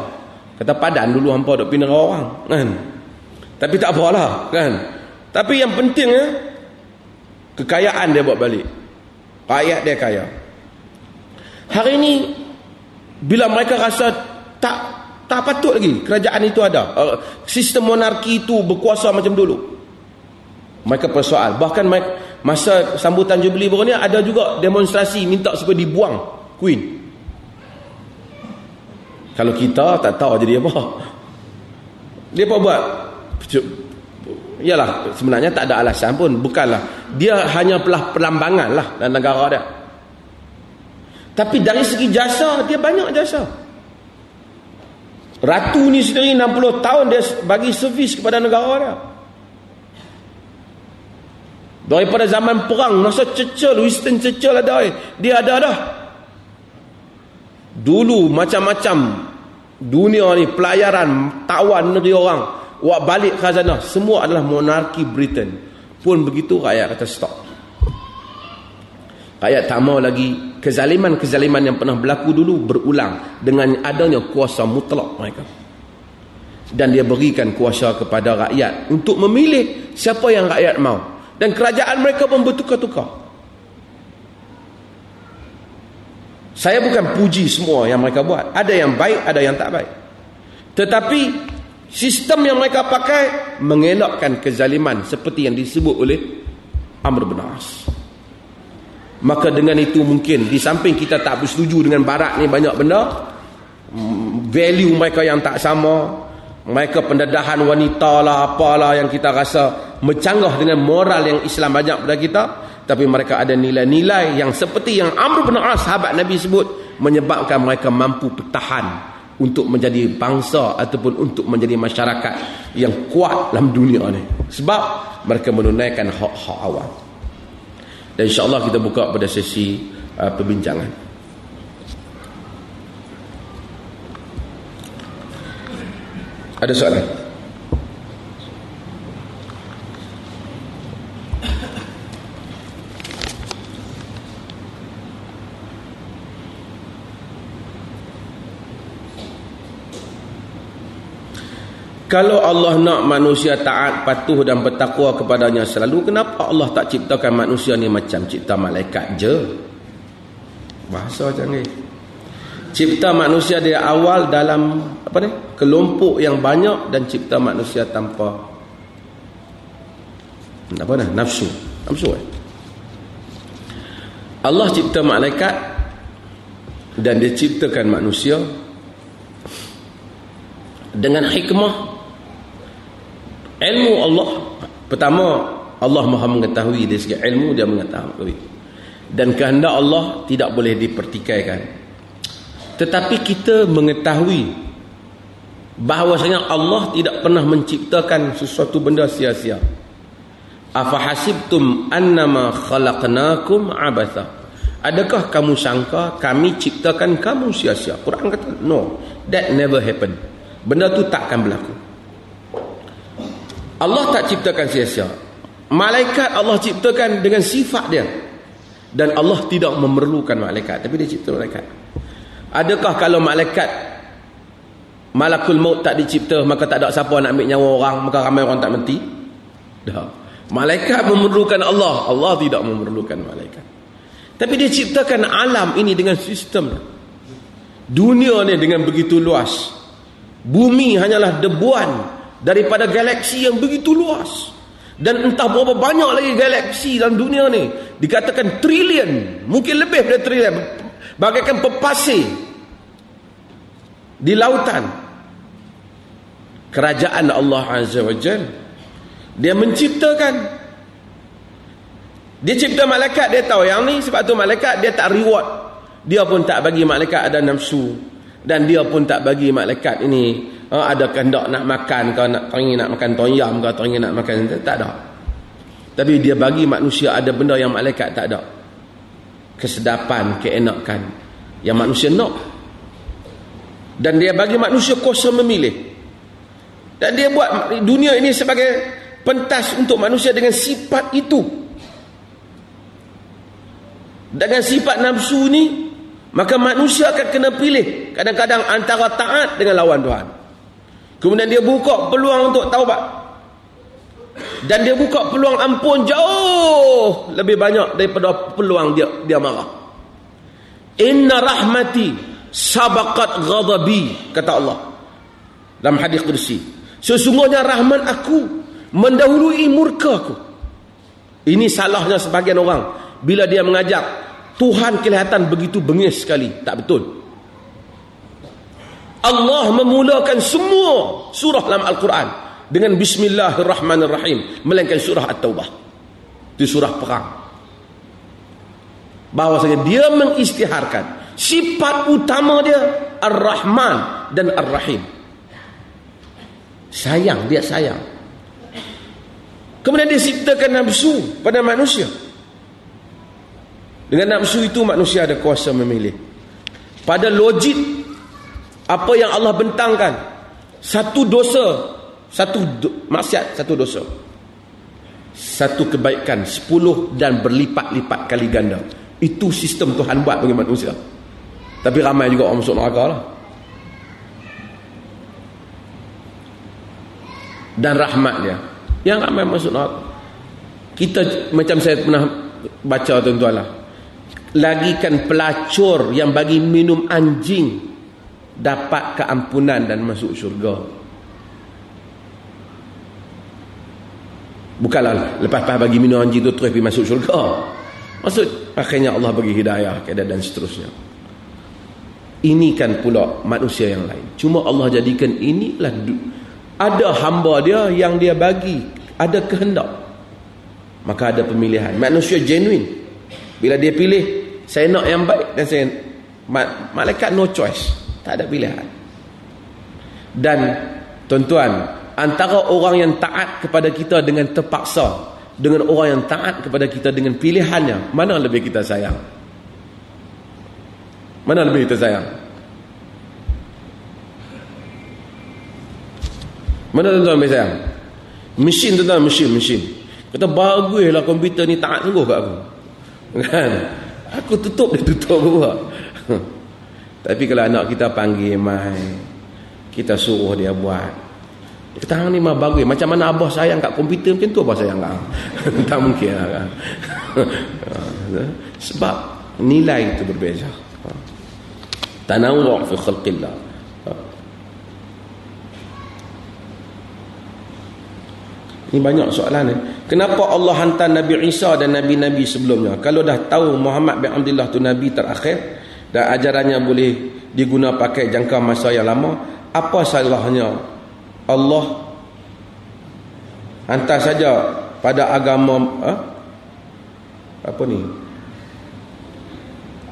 Kata padan dulu hampa duk pindah orang kan? Tapi tak apalah kan? Tapi yang pentingnya kekayaan dia buat balik. Rakyat dia kaya. Hari ini bila mereka rasa tak tak patut lagi kerajaan itu ada uh, sistem monarki itu berkuasa macam dulu mereka persoal bahkan masa sambutan Jubilee baru ni ada juga demonstrasi minta supaya dibuang Queen. Kalau kita tak tahu jadi apa. Dia apa buat? Yalah, sebenarnya tak ada alasan pun. Bukanlah. Dia hanya pelah pelambangan lah dalam negara dia. Tapi dari segi jasa, dia banyak jasa. Ratu ni sendiri 60 tahun dia bagi servis kepada negara dia. Daripada zaman perang, masa Churchill, Winston Churchill ada. Dia ada dah. Dulu macam-macam dunia ni pelayaran tawan negeri orang buat balik khazanah semua adalah monarki Britain pun begitu rakyat kata stop rakyat tak mau lagi kezaliman-kezaliman yang pernah berlaku dulu berulang dengan adanya kuasa mutlak mereka dan dia berikan kuasa kepada rakyat untuk memilih siapa yang rakyat mau dan kerajaan mereka pun bertukar-tukar Saya bukan puji semua yang mereka buat. Ada yang baik, ada yang tak baik. Tetapi sistem yang mereka pakai mengelakkan kezaliman seperti yang disebut oleh Amr bin As. Maka dengan itu mungkin di samping kita tak bersetuju dengan barat ni banyak benda, value mereka yang tak sama, mereka pendedahan wanita lah apalah yang kita rasa mencanggah dengan moral yang Islam banyak pada kita, tapi mereka ada nilai-nilai yang seperti yang Amr bin As sahabat Nabi sebut menyebabkan mereka mampu bertahan untuk menjadi bangsa ataupun untuk menjadi masyarakat yang kuat dalam dunia ni. Sebab mereka menunaikan hak-hak awal dan insyaAllah kita buka pada sesi uh, perbincangan ada soalan? Kalau Allah nak manusia taat, patuh dan bertakwa kepadanya selalu, kenapa Allah tak ciptakan manusia ni macam cipta malaikat je? Bahasa canggih. Cipta manusia dia awal dalam apa ni? Kelompok yang banyak dan cipta manusia tanpa apa ni? Nafsu. Nafsu eh? Allah cipta malaikat dan dia ciptakan manusia dengan hikmah ilmu Allah pertama Allah maha mengetahui dari segi ilmu dia mengetahui dan kehendak Allah tidak boleh dipertikaikan tetapi kita mengetahui bahawasanya Allah tidak pernah menciptakan sesuatu benda sia-sia afa hasibtum annama khalaqnakum abatha adakah kamu sangka kami ciptakan kamu sia-sia Quran kata no that never happen benda tu takkan berlaku Allah tak ciptakan sia-sia. Malaikat Allah ciptakan dengan sifat dia. Dan Allah tidak memerlukan malaikat. Tapi dia cipta malaikat. Adakah kalau malaikat malakul maut tak dicipta maka tak ada siapa nak ambil nyawa orang maka ramai orang tak mati? Dah. Malaikat memerlukan Allah. Allah tidak memerlukan malaikat. Tapi dia ciptakan alam ini dengan sistem. Dunia ni dengan begitu luas. Bumi hanyalah debuan daripada galaksi yang begitu luas dan entah berapa banyak lagi galaksi dalam dunia ni dikatakan trilion mungkin lebih dari trilion bagaikan pepasir di lautan. Kerajaan Allah Azza wa Jal. Dia menciptakan. Dia cipta malaikat dia tahu yang ni. Sebab tu malaikat dia tak reward. Dia pun tak bagi malaikat ada nafsu. Dan dia pun tak bagi malaikat ini Oh, ada kehendak nak makan kau nak teringin nak makan toyam kau teringin nak makan. Tak ada. Tapi dia bagi manusia ada benda yang malaikat tak ada. Kesedapan, keenakan yang manusia nak. Dan dia bagi manusia kuasa memilih. Dan dia buat dunia ini sebagai pentas untuk manusia dengan sifat itu. Dengan sifat nafsu ni Maka manusia akan kena pilih kadang-kadang antara taat dengan lawan Tuhan. Kemudian dia buka peluang untuk taubat. Dan dia buka peluang ampun jauh lebih banyak daripada peluang dia dia marah. Inna rahmati sabaqat ghadabi kata Allah dalam hadis kursi. Sesungguhnya rahmat aku mendahului murka aku. Ini salahnya sebagian orang bila dia mengajak Tuhan kelihatan begitu bengis sekali. Tak betul. Allah memulakan semua surah dalam Al-Quran dengan Bismillahirrahmanirrahim. Melainkan surah At-Tawbah. Itu surah perang. Bahawasanya dia mengistiharkan sifat utama dia Ar-Rahman dan Ar-Rahim. Sayang, dia sayang. Kemudian dia ciptakan nafsu pada manusia. Dengan nafsu itu manusia ada kuasa memilih. Pada logik apa yang Allah bentangkan satu dosa satu do, maksiat satu dosa. Satu kebaikan sepuluh dan berlipat-lipat kali ganda. Itu sistem Tuhan buat bagi manusia. Tapi ramai juga orang masuk neraka lah. Dan rahmat dia. Yang ramai masuk neraka. Kita macam saya pernah baca tuan-tuan lah. Lagikan pelacur yang bagi minum anjing dapat keampunan dan masuk syurga bukanlah lepas-lepas bagi minum anjing tu terus pergi masuk syurga. Maksud akhirnya Allah bagi hidayah dan seterusnya. Ini kan pula manusia yang lain. Cuma Allah jadikan inilah ada hamba dia yang dia bagi ada kehendak. Maka ada pemilihan. Manusia genuine. Bila dia pilih saya nak yang baik dan saya malaikat no choice, tak ada pilihan. Dan tuan-tuan, antara orang yang taat kepada kita dengan terpaksa dengan orang yang taat kepada kita dengan pilihannya, mana lebih kita sayang? Mana lebih kita sayang? Mana tuan-tuan lebih sayang? Mesin tuan-tuan, mesin, mesin. Kata baguslah komputer ni taat sungguh kat aku kan aku tutup dia tutup juga [laughs] tapi kalau anak kita panggil mai kita suruh dia buat hang ni mah bagus. Macam mana abah sayang kat komputer macam tu abah sayang kat [laughs] tak mungkin lah kan? [laughs] Sebab nilai itu berbeza. Tanawwu' fi khalqillah. Ini banyak soalan ni. Kenapa Allah hantar Nabi Isa dan Nabi-Nabi sebelumnya? Kalau dah tahu Muhammad bin Abdullah tu Nabi terakhir dan ajarannya boleh diguna pakai jangka masa yang lama, apa salahnya Allah hantar saja pada agama eh? apa ni?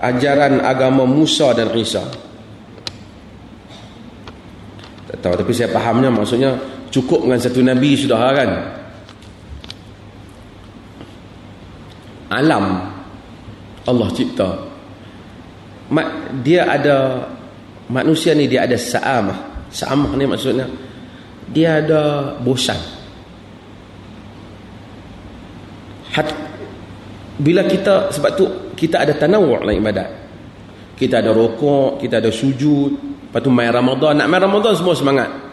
Ajaran agama Musa dan Isa. Tak tahu tapi saya fahamnya maksudnya cukup dengan satu nabi sudah kan alam Allah cipta dia ada manusia ni dia ada sa'amah sa'amah ni maksudnya dia ada bosan Hat, bila kita sebab tu kita ada tanawu' dalam ibadat kita ada rokok kita ada sujud lepas tu main Ramadan nak main Ramadan semua semangat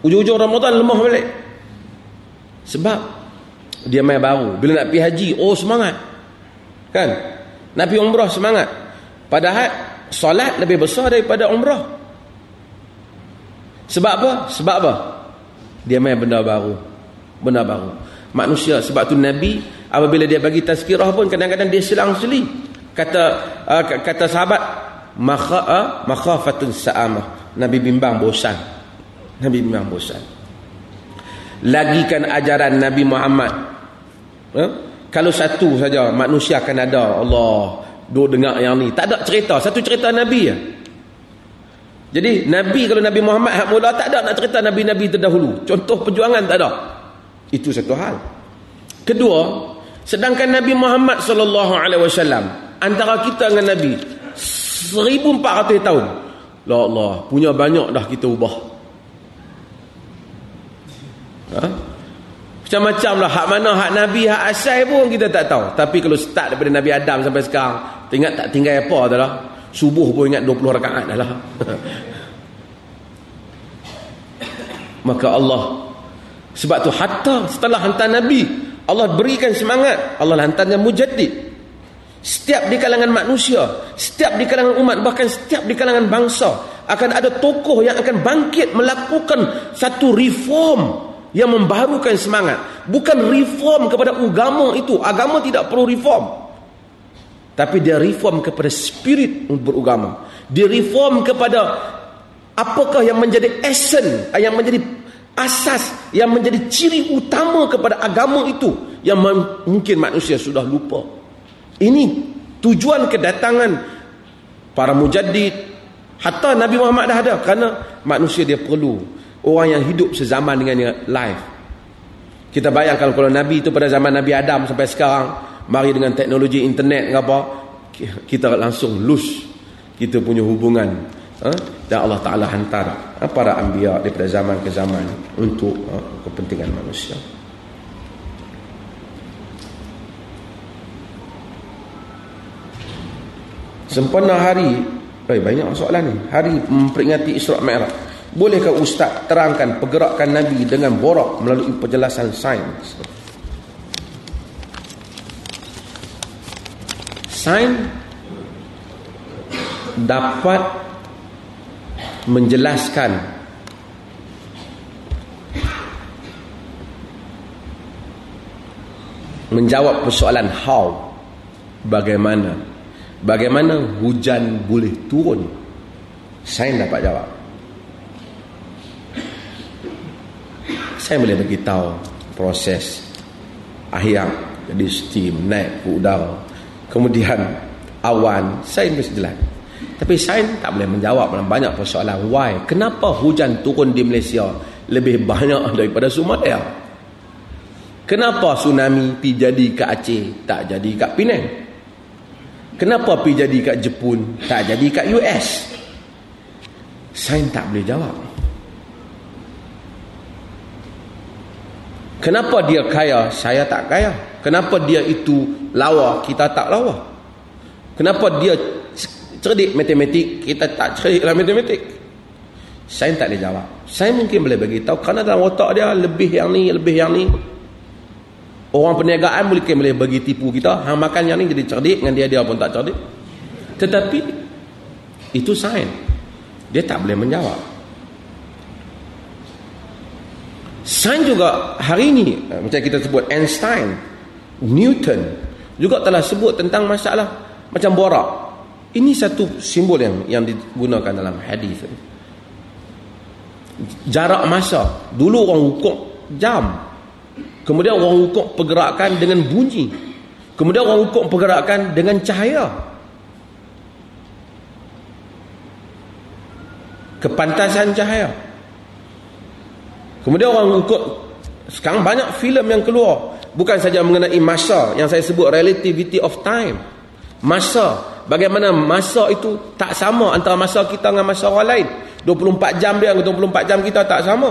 Ujung-ujung Ramadan lemah balik. Sebab dia main baru. Bila nak pergi haji, oh semangat. Kan? Nak pergi umrah semangat. Padahal solat lebih besar daripada umrah. Sebab apa? Sebab apa? Dia main benda baru. Benda baru. Manusia sebab tu Nabi apabila dia bagi tazkirah pun kadang-kadang dia selang-seli. Kata uh, kata sahabat makha uh, makhafatun sa'amah. Nabi bimbang bosan. Nabi memang bosan lagikan ajaran Nabi Muhammad ha? kalau satu saja manusia akan ada Allah duk dengar yang ni tak ada cerita satu cerita Nabi ya. Jadi Nabi kalau Nabi Muhammad hak mula tak ada nak cerita Nabi-Nabi terdahulu. Contoh perjuangan tak ada. Itu satu hal. Kedua sedangkan Nabi Muhammad sallallahu alaihi wasallam antara kita dengan Nabi 1400 tahun. La Allah punya banyak dah kita ubah. Ha? Macam-macam lah. Hak mana hak Nabi Hak asal pun kita tak tahu. Tapi kalau start daripada Nabi Adam sampai sekarang Tengok tak tinggal apa tu lah Subuh pun ingat 20 rakaat dah lah. Maka Allah sebab tu hatta setelah hantar Nabi Allah berikan semangat. Allah hantarnya mujaddid. Setiap di kalangan manusia Setiap di kalangan umat Bahkan setiap di kalangan bangsa Akan ada tokoh yang akan bangkit Melakukan satu reform Yang membarukan semangat. Bukan reform kepada agama itu. Agama tidak perlu reform Tapi dia reform kepada spirit beragama Dia reform kepada Apakah yang menjadi esen Yang menjadi asas Yang menjadi ciri utama kepada agama itu Yang mungkin manusia sudah lupa ini tujuan kedatangan para mujaddid hatta Nabi Muhammad dah ada kerana manusia dia perlu orang yang hidup sezaman dengan dia live. Kita bayangkan kalau Nabi itu pada zaman Nabi Adam sampai sekarang mari dengan teknologi internet apa kita langsung lose kita punya hubungan ha? dan Allah Taala hantar ha? para anbiya daripada zaman ke zaman untuk ha? kepentingan manusia. Sempena hari eh, Banyak soalan ni Hari memperingati Isra' Mi'raj Bolehkah Ustaz terangkan pergerakan Nabi dengan borak melalui penjelasan sains? Sains dapat menjelaskan menjawab persoalan how bagaimana Bagaimana hujan boleh turun? Saya dapat jawab. Saya boleh bagi tahu proses air jadi steam naik ke udara. Kemudian awan, saya mesti jelas. Tapi saya tak boleh menjawab dalam banyak persoalan why. Kenapa hujan turun di Malaysia lebih banyak [laughs] daripada Sumatera? Kenapa tsunami pi jadi ke Aceh tak jadi kat Penang? Kenapa pergi jadi kat Jepun Tak jadi kat US Saya tak boleh jawab Kenapa dia kaya Saya tak kaya Kenapa dia itu lawa Kita tak lawa Kenapa dia cerdik matematik Kita tak cerdik dalam matematik Saya tak boleh jawab Saya mungkin boleh bagi tahu Kerana dalam otak dia Lebih yang ni Lebih yang ni Orang perniagaan boleh boleh bagi tipu kita, hang makan yang ni jadi cerdik dengan dia dia pun tak cerdik. Tetapi itu sains. Dia tak boleh menjawab. Sains juga hari ini eh, macam kita sebut Einstein, Newton juga telah sebut tentang masalah macam borak. Ini satu simbol yang yang digunakan dalam hadis. Jarak masa. Dulu orang ukur jam. Kemudian orang ukur pergerakan dengan bunyi. Kemudian orang ukur pergerakan dengan cahaya. Kepantasan cahaya. Kemudian orang ukur sekarang banyak filem yang keluar bukan saja mengenai masa yang saya sebut relativity of time. Masa, bagaimana masa itu tak sama antara masa kita dengan masa orang lain. 24 jam dia dengan 24 jam kita tak sama.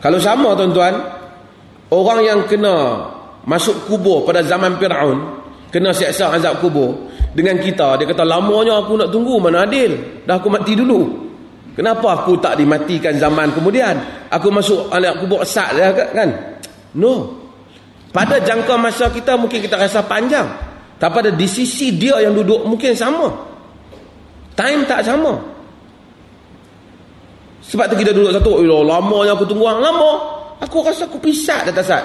Kalau sama tuan-tuan, orang yang kena masuk kubur pada zaman Firaun, kena seksa azab kubur dengan kita, dia kata lamanya aku nak tunggu mana adil? Dah aku mati dulu. Kenapa aku tak dimatikan zaman kemudian? Aku masuk anak kubur sat dia kan? No. Pada jangka masa kita mungkin kita rasa panjang. Tapi pada di sisi dia yang duduk mungkin sama. Time tak sama. Sebab tu kita duduk satu, lama lamanya aku tunggu orang lama. Aku rasa aku pisat atas saat.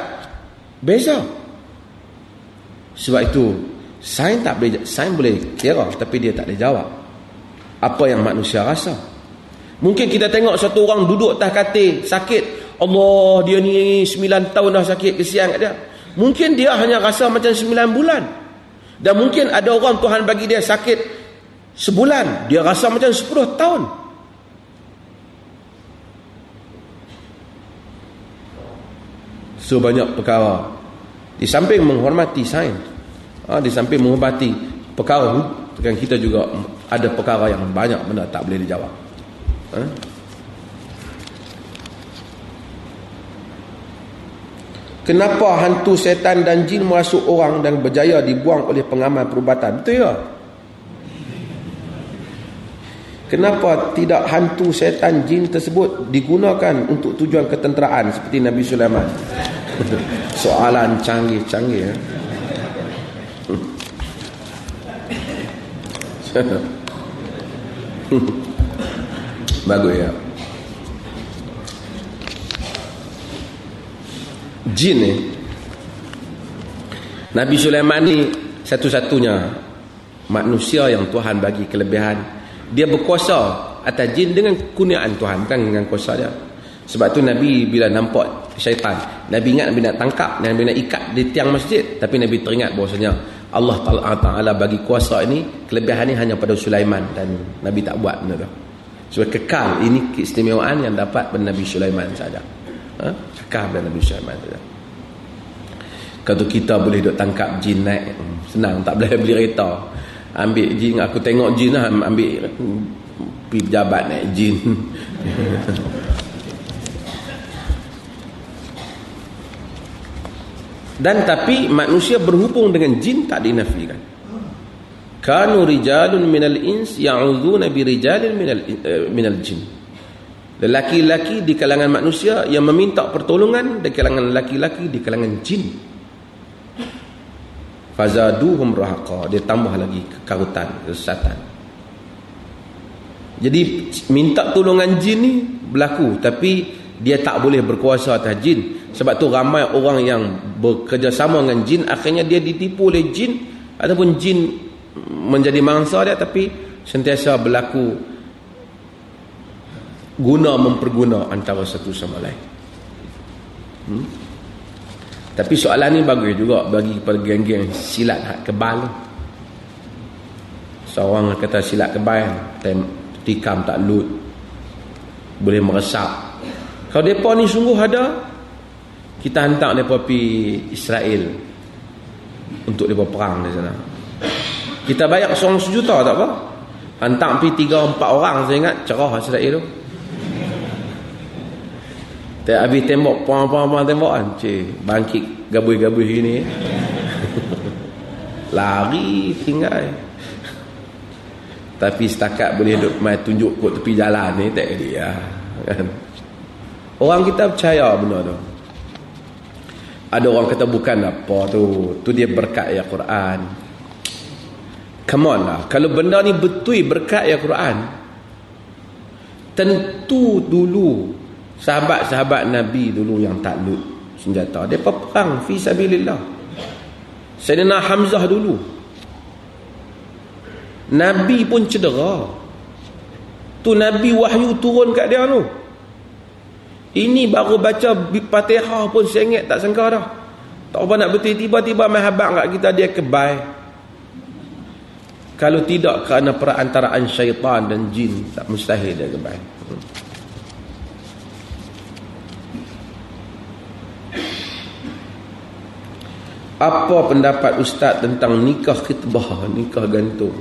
Beza. Sebab itu, sains tak boleh, sains boleh kira, tapi dia tak boleh jawab. Apa yang manusia rasa. Mungkin kita tengok satu orang duduk atas katil, sakit. Allah, dia ni 9 tahun dah sakit, kesian kat dia. Mungkin dia hanya rasa macam 9 bulan. Dan mungkin ada orang Tuhan bagi dia sakit sebulan. Dia rasa macam 10 tahun. So banyak perkara Di samping menghormati sains ha, Di samping menghormati perkara Dengan kita juga ada perkara yang banyak benda tak boleh dijawab Eh? Kenapa hantu setan dan jin masuk orang dan berjaya dibuang oleh pengamal perubatan? Betul ya? Kenapa tidak hantu setan jin tersebut digunakan untuk tujuan ketenteraan seperti Nabi Sulaiman? [laughs] Soalan canggih-canggih ya. [laughs] bagus ya. Jin ni Nabi Sulaiman ni satu-satunya manusia yang Tuhan bagi kelebihan. Dia berkuasa atas jin dengan kurniaan Tuhan kan dengan kuasa dia. Sebab tu Nabi bila nampak syaitan Nabi ingat Nabi nak tangkap Nabi nak ikat di tiang masjid. Tapi Nabi teringat bahawasanya Allah Ta'ala bagi kuasa ini kelebihan ini hanya pada Sulaiman dan Nabi tak buat benda tu sebab kekal ini keistimewaan yang dapat pada Nabi Sulaiman saja. Ha? kekal pada Nabi Sulaiman saja. Kalau kita boleh duk tangkap jin naik senang tak boleh [laughs] beli kereta. Ambil jin aku tengok jin lah ambil pergi pejabat naik jin. [laughs] Dan tapi manusia berhubung dengan jin tak dinafikan kanu rijalun minal ins ya'udhuna bi rijalin minal uh, minal jin. Lelaki-lelaki di kalangan manusia yang meminta pertolongan di kalangan lelaki-lelaki di kalangan jin. Fazaduhum rahaqa. Dia tambah lagi kekarutan kesesatan. Jadi minta tolongan jin ni berlaku tapi dia tak boleh berkuasa atas jin. Sebab tu ramai orang yang bekerjasama dengan jin akhirnya dia ditipu oleh jin ataupun jin menjadi mangsa dia tapi sentiasa berlaku guna memperguna antara satu sama lain hmm? Tapi soalan ni bagus juga bagi kepada geng-geng silat hak kebal. Seorang kata silat kebal, tikam tak lut. Boleh meresap. Kalau depa ni sungguh ada, kita hantar depa pi Israel untuk depa perang di sana. Kita bayar seorang sejuta tak apa? Hantar pi 3 4 orang saya ingat cerah Israel tu. Tak habis tembok, puang-puang tembok kan. Cik, bangkit gabuh-gabuh ini. [laughs] Lari tinggal. Tapi setakat boleh duduk main tunjuk kot tepi jalan ni, tak dia. Kan? Orang kita percaya benda tu. Ada orang kata bukan apa tu. Tu dia berkat ya Quran. Come on lah. Kalau benda ni betul berkat ya Quran. Tentu dulu Sahabat-sahabat Nabi dulu yang takluk senjata. Mereka perang fi sabilillah. Sayyidina Hamzah dulu. Nabi pun cedera. Tu Nabi wahyu turun kat dia tu. Ini baru baca Fatihah pun sengit tak sangka dah. Tak apa nak betul tiba-tiba main habaq kat kita dia kebai. Kalau tidak kerana perantaraan syaitan dan jin tak mustahil dia. Hmm. Apa pendapat ustaz tentang nikah khitbah, nikah gantung?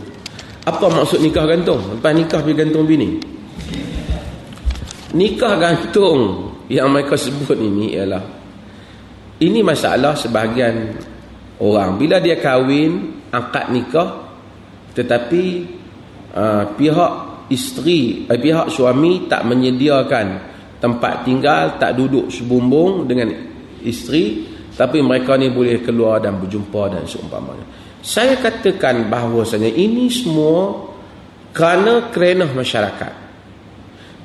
Apa maksud nikah gantung? Lepas nikah pergi gantung bini. Nikah gantung yang mereka sebut ini ialah ini masalah sebahagian orang bila dia kahwin akad nikah tetapi uh, pihak isteri eh, pihak suami tak menyediakan tempat tinggal tak duduk sebumbung dengan isteri tapi mereka ni boleh keluar dan berjumpa dan seumpamanya. Saya katakan bahawasanya ini semua kerana kerana masyarakat.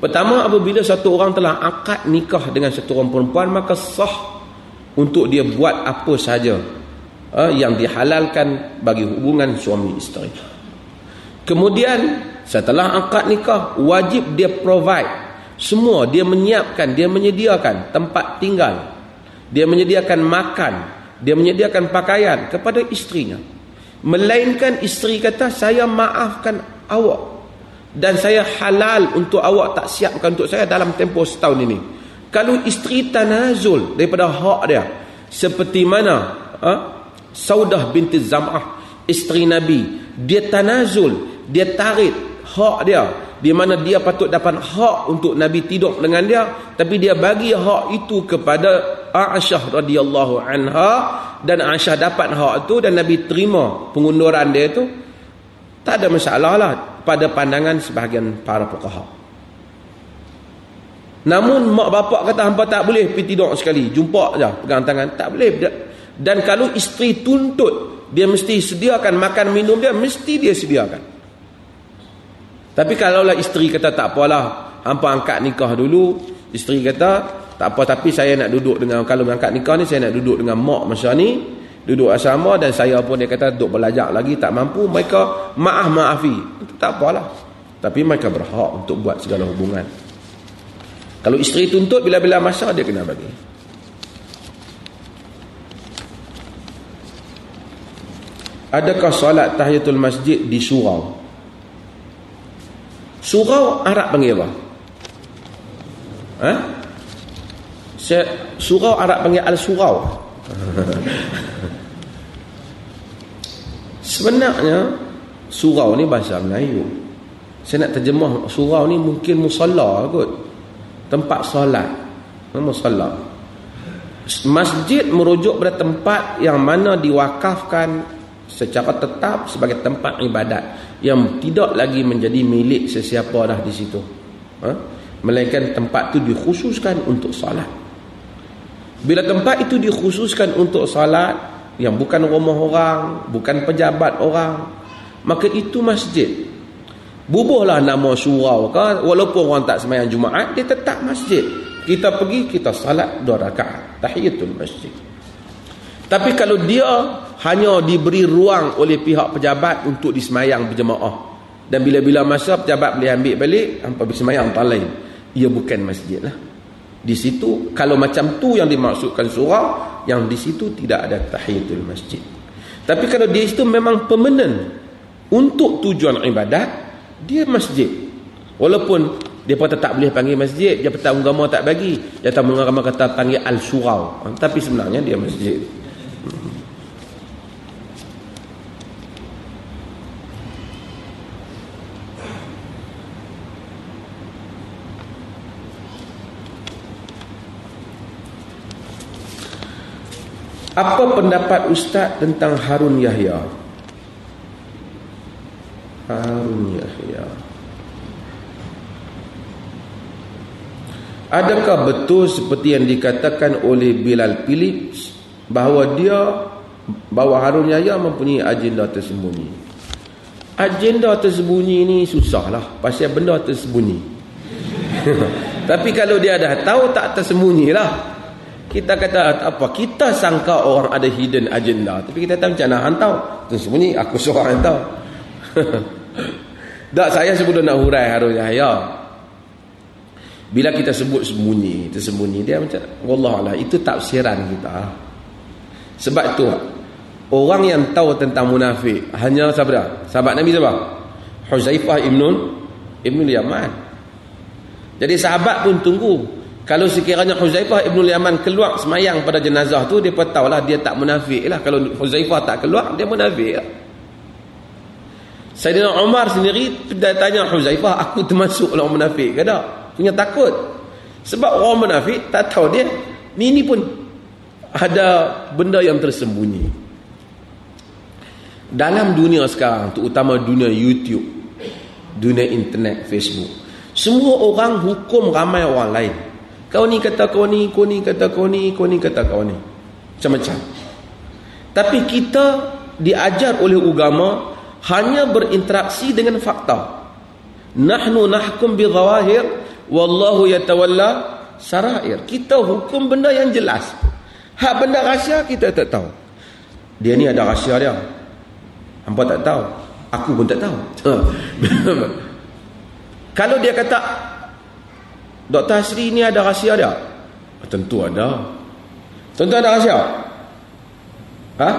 Pertama apabila satu orang telah akad nikah dengan satu orang perempuan maka sah untuk dia buat apa sahaja uh, yang dihalalkan bagi hubungan suami isteri. Kemudian setelah akad nikah wajib dia provide. Semua dia menyiapkan dia menyediakan tempat tinggal. Dia menyediakan makan dia menyediakan pakaian kepada istrinya. Melainkan isteri kata saya maafkan awak dan saya halal untuk awak tak siapkan untuk saya dalam tempoh setahun ini. Kalau isteri tanazul daripada hak dia seperti mana ha? Saudah binti Zam'ah isteri Nabi dia tanazul dia tarik hak dia di mana dia patut dapat hak untuk Nabi tidur dengan dia tapi dia bagi hak itu kepada Aisyah radhiyallahu anha dan Aisyah dapat hak itu dan Nabi terima pengunduran dia itu tak ada masalah lah pada pandangan sebahagian para fuqaha. Namun mak bapak kata hampa tak boleh pergi tidur sekali, jumpa aja pegang tangan, tak boleh. Dan kalau isteri tuntut dia mesti sediakan makan minum dia mesti dia sediakan. Tapi kalaulah isteri kata tak apalah, hampa angkat nikah dulu, isteri kata tak apa tapi saya nak duduk dengan kalau angkat nikah ni saya nak duduk dengan mak masa ni, duduk asrama dan saya pun dia kata duduk belajar lagi tak mampu, mereka maaf maafi. Tak apalah. Tapi mereka berhak untuk buat segala hubungan. Kalau isteri tuntut bila-bila masa dia kena bagi. Adakah solat tahiyatul masjid di surau? Surau Arab panggil apa? Ha? Surau Arab panggil al-surau. [laughs] Sebenarnya surau ni bahasa Melayu. Saya nak terjemah surau ni mungkin musalla kot. Tempat solat. Musalla. Masjid merujuk pada tempat yang mana diwakafkan secara tetap sebagai tempat ibadat yang tidak lagi menjadi milik sesiapa dah di situ. Ha? Melainkan tempat itu dikhususkan untuk salat. Bila tempat itu dikhususkan untuk salat yang bukan rumah orang, bukan pejabat orang, maka itu masjid. Bubuhlah nama surau ke, walaupun orang tak semayang Jumaat, dia tetap masjid. Kita pergi, kita salat dua rakaat. Tahiyatul masjid. Tapi kalau dia hanya diberi ruang oleh pihak pejabat untuk disemayang berjemaah. Dan bila-bila masa pejabat boleh ambil balik, hampa bersemayang tak lain. Ia bukan masjid lah. Di situ, kalau macam tu yang dimaksudkan surah, yang di situ tidak ada tahiyatul masjid. Tapi kalau di situ memang pemenan untuk tujuan ibadat, dia masjid. Walaupun dia pun tak boleh panggil masjid, dia petang agama tak bagi. Dia tak mengarama kata panggil al-surau. Tapi sebenarnya dia masjid. Apa pendapat Ustaz tentang Harun Yahya? Harun Yahya. Adakah betul seperti yang dikatakan oleh Bilal Phillips bahawa dia bahawa Harun Yahya mempunyai agenda tersembunyi? Agenda tersembunyi ni susahlah pasal benda tersembunyi. [laughs] Tapi kalau dia dah tahu tak tersembunyilah kita kata apa kita sangka orang ada hidden agenda? Tapi kita tahu macam mana hantau tersembunyi aku seorang hantau [laughs] tak saya sebelum nak hurai Harun Yahya bila kita sebut sembunyi tersembunyi dia macam Allah itu tafsiran kita. Sebab itu orang yang tahu tentang munafik hanya siapa? Dia sahabat Nabi siapa? Huzaifah ibn ibn Yaman. Jadi sahabat pun tunggu kalau sekiranya Huzaifah Ibn Yaman keluar semayang pada jenazah tu, dia pun tahulah dia tak munafik lah. Kalau Huzaifah tak keluar, dia munafik lah. Sayyidina Umar sendiri dia tanya Huzaifah, aku termasuk orang munafik ke tak? Punya takut. Sebab orang munafik tak tahu dia, ni ni pun ada benda yang tersembunyi. Dalam dunia sekarang, terutama dunia YouTube, dunia internet, Facebook, semua orang hukum ramai orang lain. Kau ni kata kau ni, kau ni kata kau ni, kau ni kata kau ni. Macam-macam. Tapi kita diajar oleh agama hanya berinteraksi dengan fakta. Nahnu nahkum bi zawahir wallahu yatawalla sarair. Kita hukum benda yang jelas. Hak benda rahsia kita tak tahu. Dia ni ada rahsia dia. Hampa tak tahu. Aku pun tak tahu. [laughs] Kalau dia kata Dr. Hasri ni ada rahsia dia? Tentu ada. Tentu ada rahsia. Ha?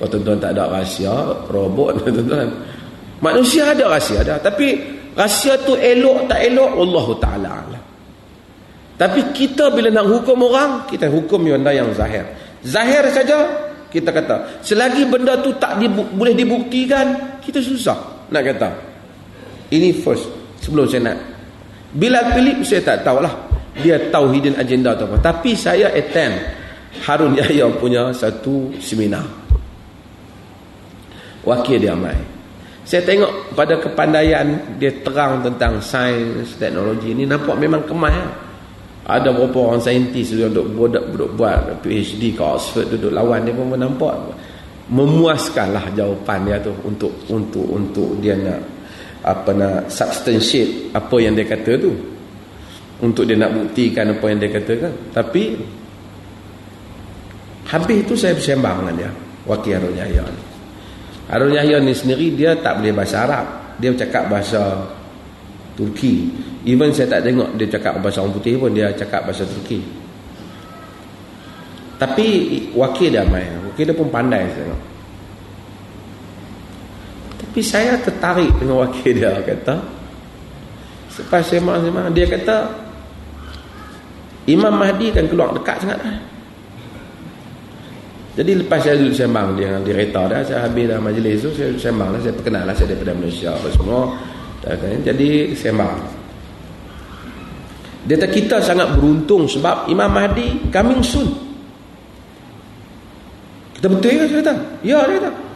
Oh, tentu tak ada rahsia, robot [laughs] tuan-tuan. Manusia ada rahsia dia, tapi rahsia tu elok tak elok Allah Taala Tapi kita bila nak hukum orang, kita hukum benda yang zahir. Zahir saja kita kata, selagi benda tu tak dibu boleh dibuktikan, kita susah nak kata. Ini first sebelum saya nak Bila Philip saya tak tahulah dia tahu hidden agenda atau apa. Tapi saya attend Harun Yahya punya satu seminar. Wakil dia mai. saya tengok pada kepandaian dia terang tentang sains teknologi ni nampak memang kemas ya. ada beberapa orang saintis dia duduk, duduk, duduk buat PhD ke Oxford duduk lawan dia pun nampak memuaskanlah jawapan dia tu untuk untuk untuk dia nak apa nak substantiate apa yang dia kata tu. Untuk dia nak buktikan apa yang dia katakan. Tapi habis tu saya bersembang dengan dia. Wakil Harun Yahya ni. Harun Yahya ni sendiri dia tak boleh bahasa Arab. Dia cakap bahasa Turki. Even saya tak tengok dia cakap bahasa orang putih pun dia cakap bahasa Turki. Tapi wakil dia main. Wakil dia pun pandai saya tengok tapi saya tertarik dengan wakil dia kata Selepas sembang-sembang Dia kata Imam Mahdi kan keluar dekat sangat jadi lepas saya duduk sembang dia dengan direktor dah, saya habis dah majlis tu, saya sembang lah, saya perkenal lah, saya daripada Malaysia apa semua. Jadi sembang. Dia kata kita sangat beruntung sebab Imam Mahdi coming soon. Kita betul ya, dia kata? Ya, dia kata.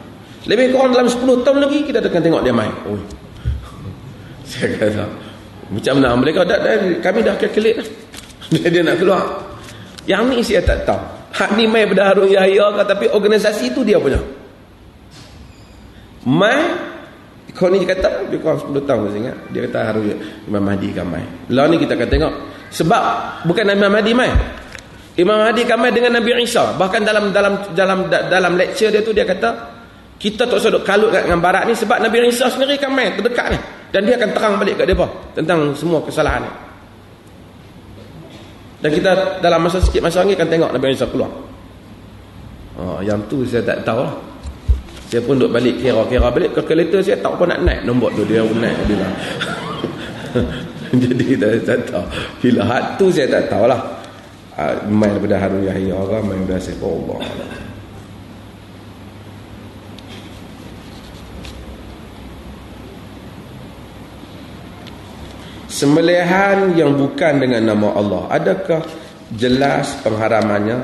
Lebih kurang dalam 10 tahun lagi, kita akan tengok dia main. Oh. [laughs] saya kata, macam mana mereka, dah, dah, kami dah lah. [laughs] Dia, dia nak keluar. Yang ni saya tak tahu. Hak ni mai pada Harun Yahya ke tapi organisasi itu dia punya. Mai kau ni kata dia kurang 10 tahun saya ingat. Dia kata Harun Imam Mahdi kan mai. Lah ni kita akan tengok. Sebab bukan Imam Mahdi mai. Imam Mahdi kan mai dengan Nabi Isa. Bahkan dalam dalam dalam dalam lecture dia tu dia kata kita tak usah duk kalut dengan barat ni sebab Nabi Isa sendiri kan mai terdekat ni dan dia akan terang balik kat depa tentang semua kesalahan ni. Dan kita dalam masa sikit masa lagi akan tengok Nabi Isa keluar. Oh, yang tu saya tak tahu lah. Saya pun duduk balik kira-kira balik ke kereta saya tak apa nak naik nombor tu dia naik dia. [laughs] Jadi kita tak tahu. Bila hat tu saya tak tahu lah. Uh, main daripada Harun Yahya orang main daripada Saifah Allah. Sembelihan yang bukan dengan nama Allah. Adakah jelas pengharamannya?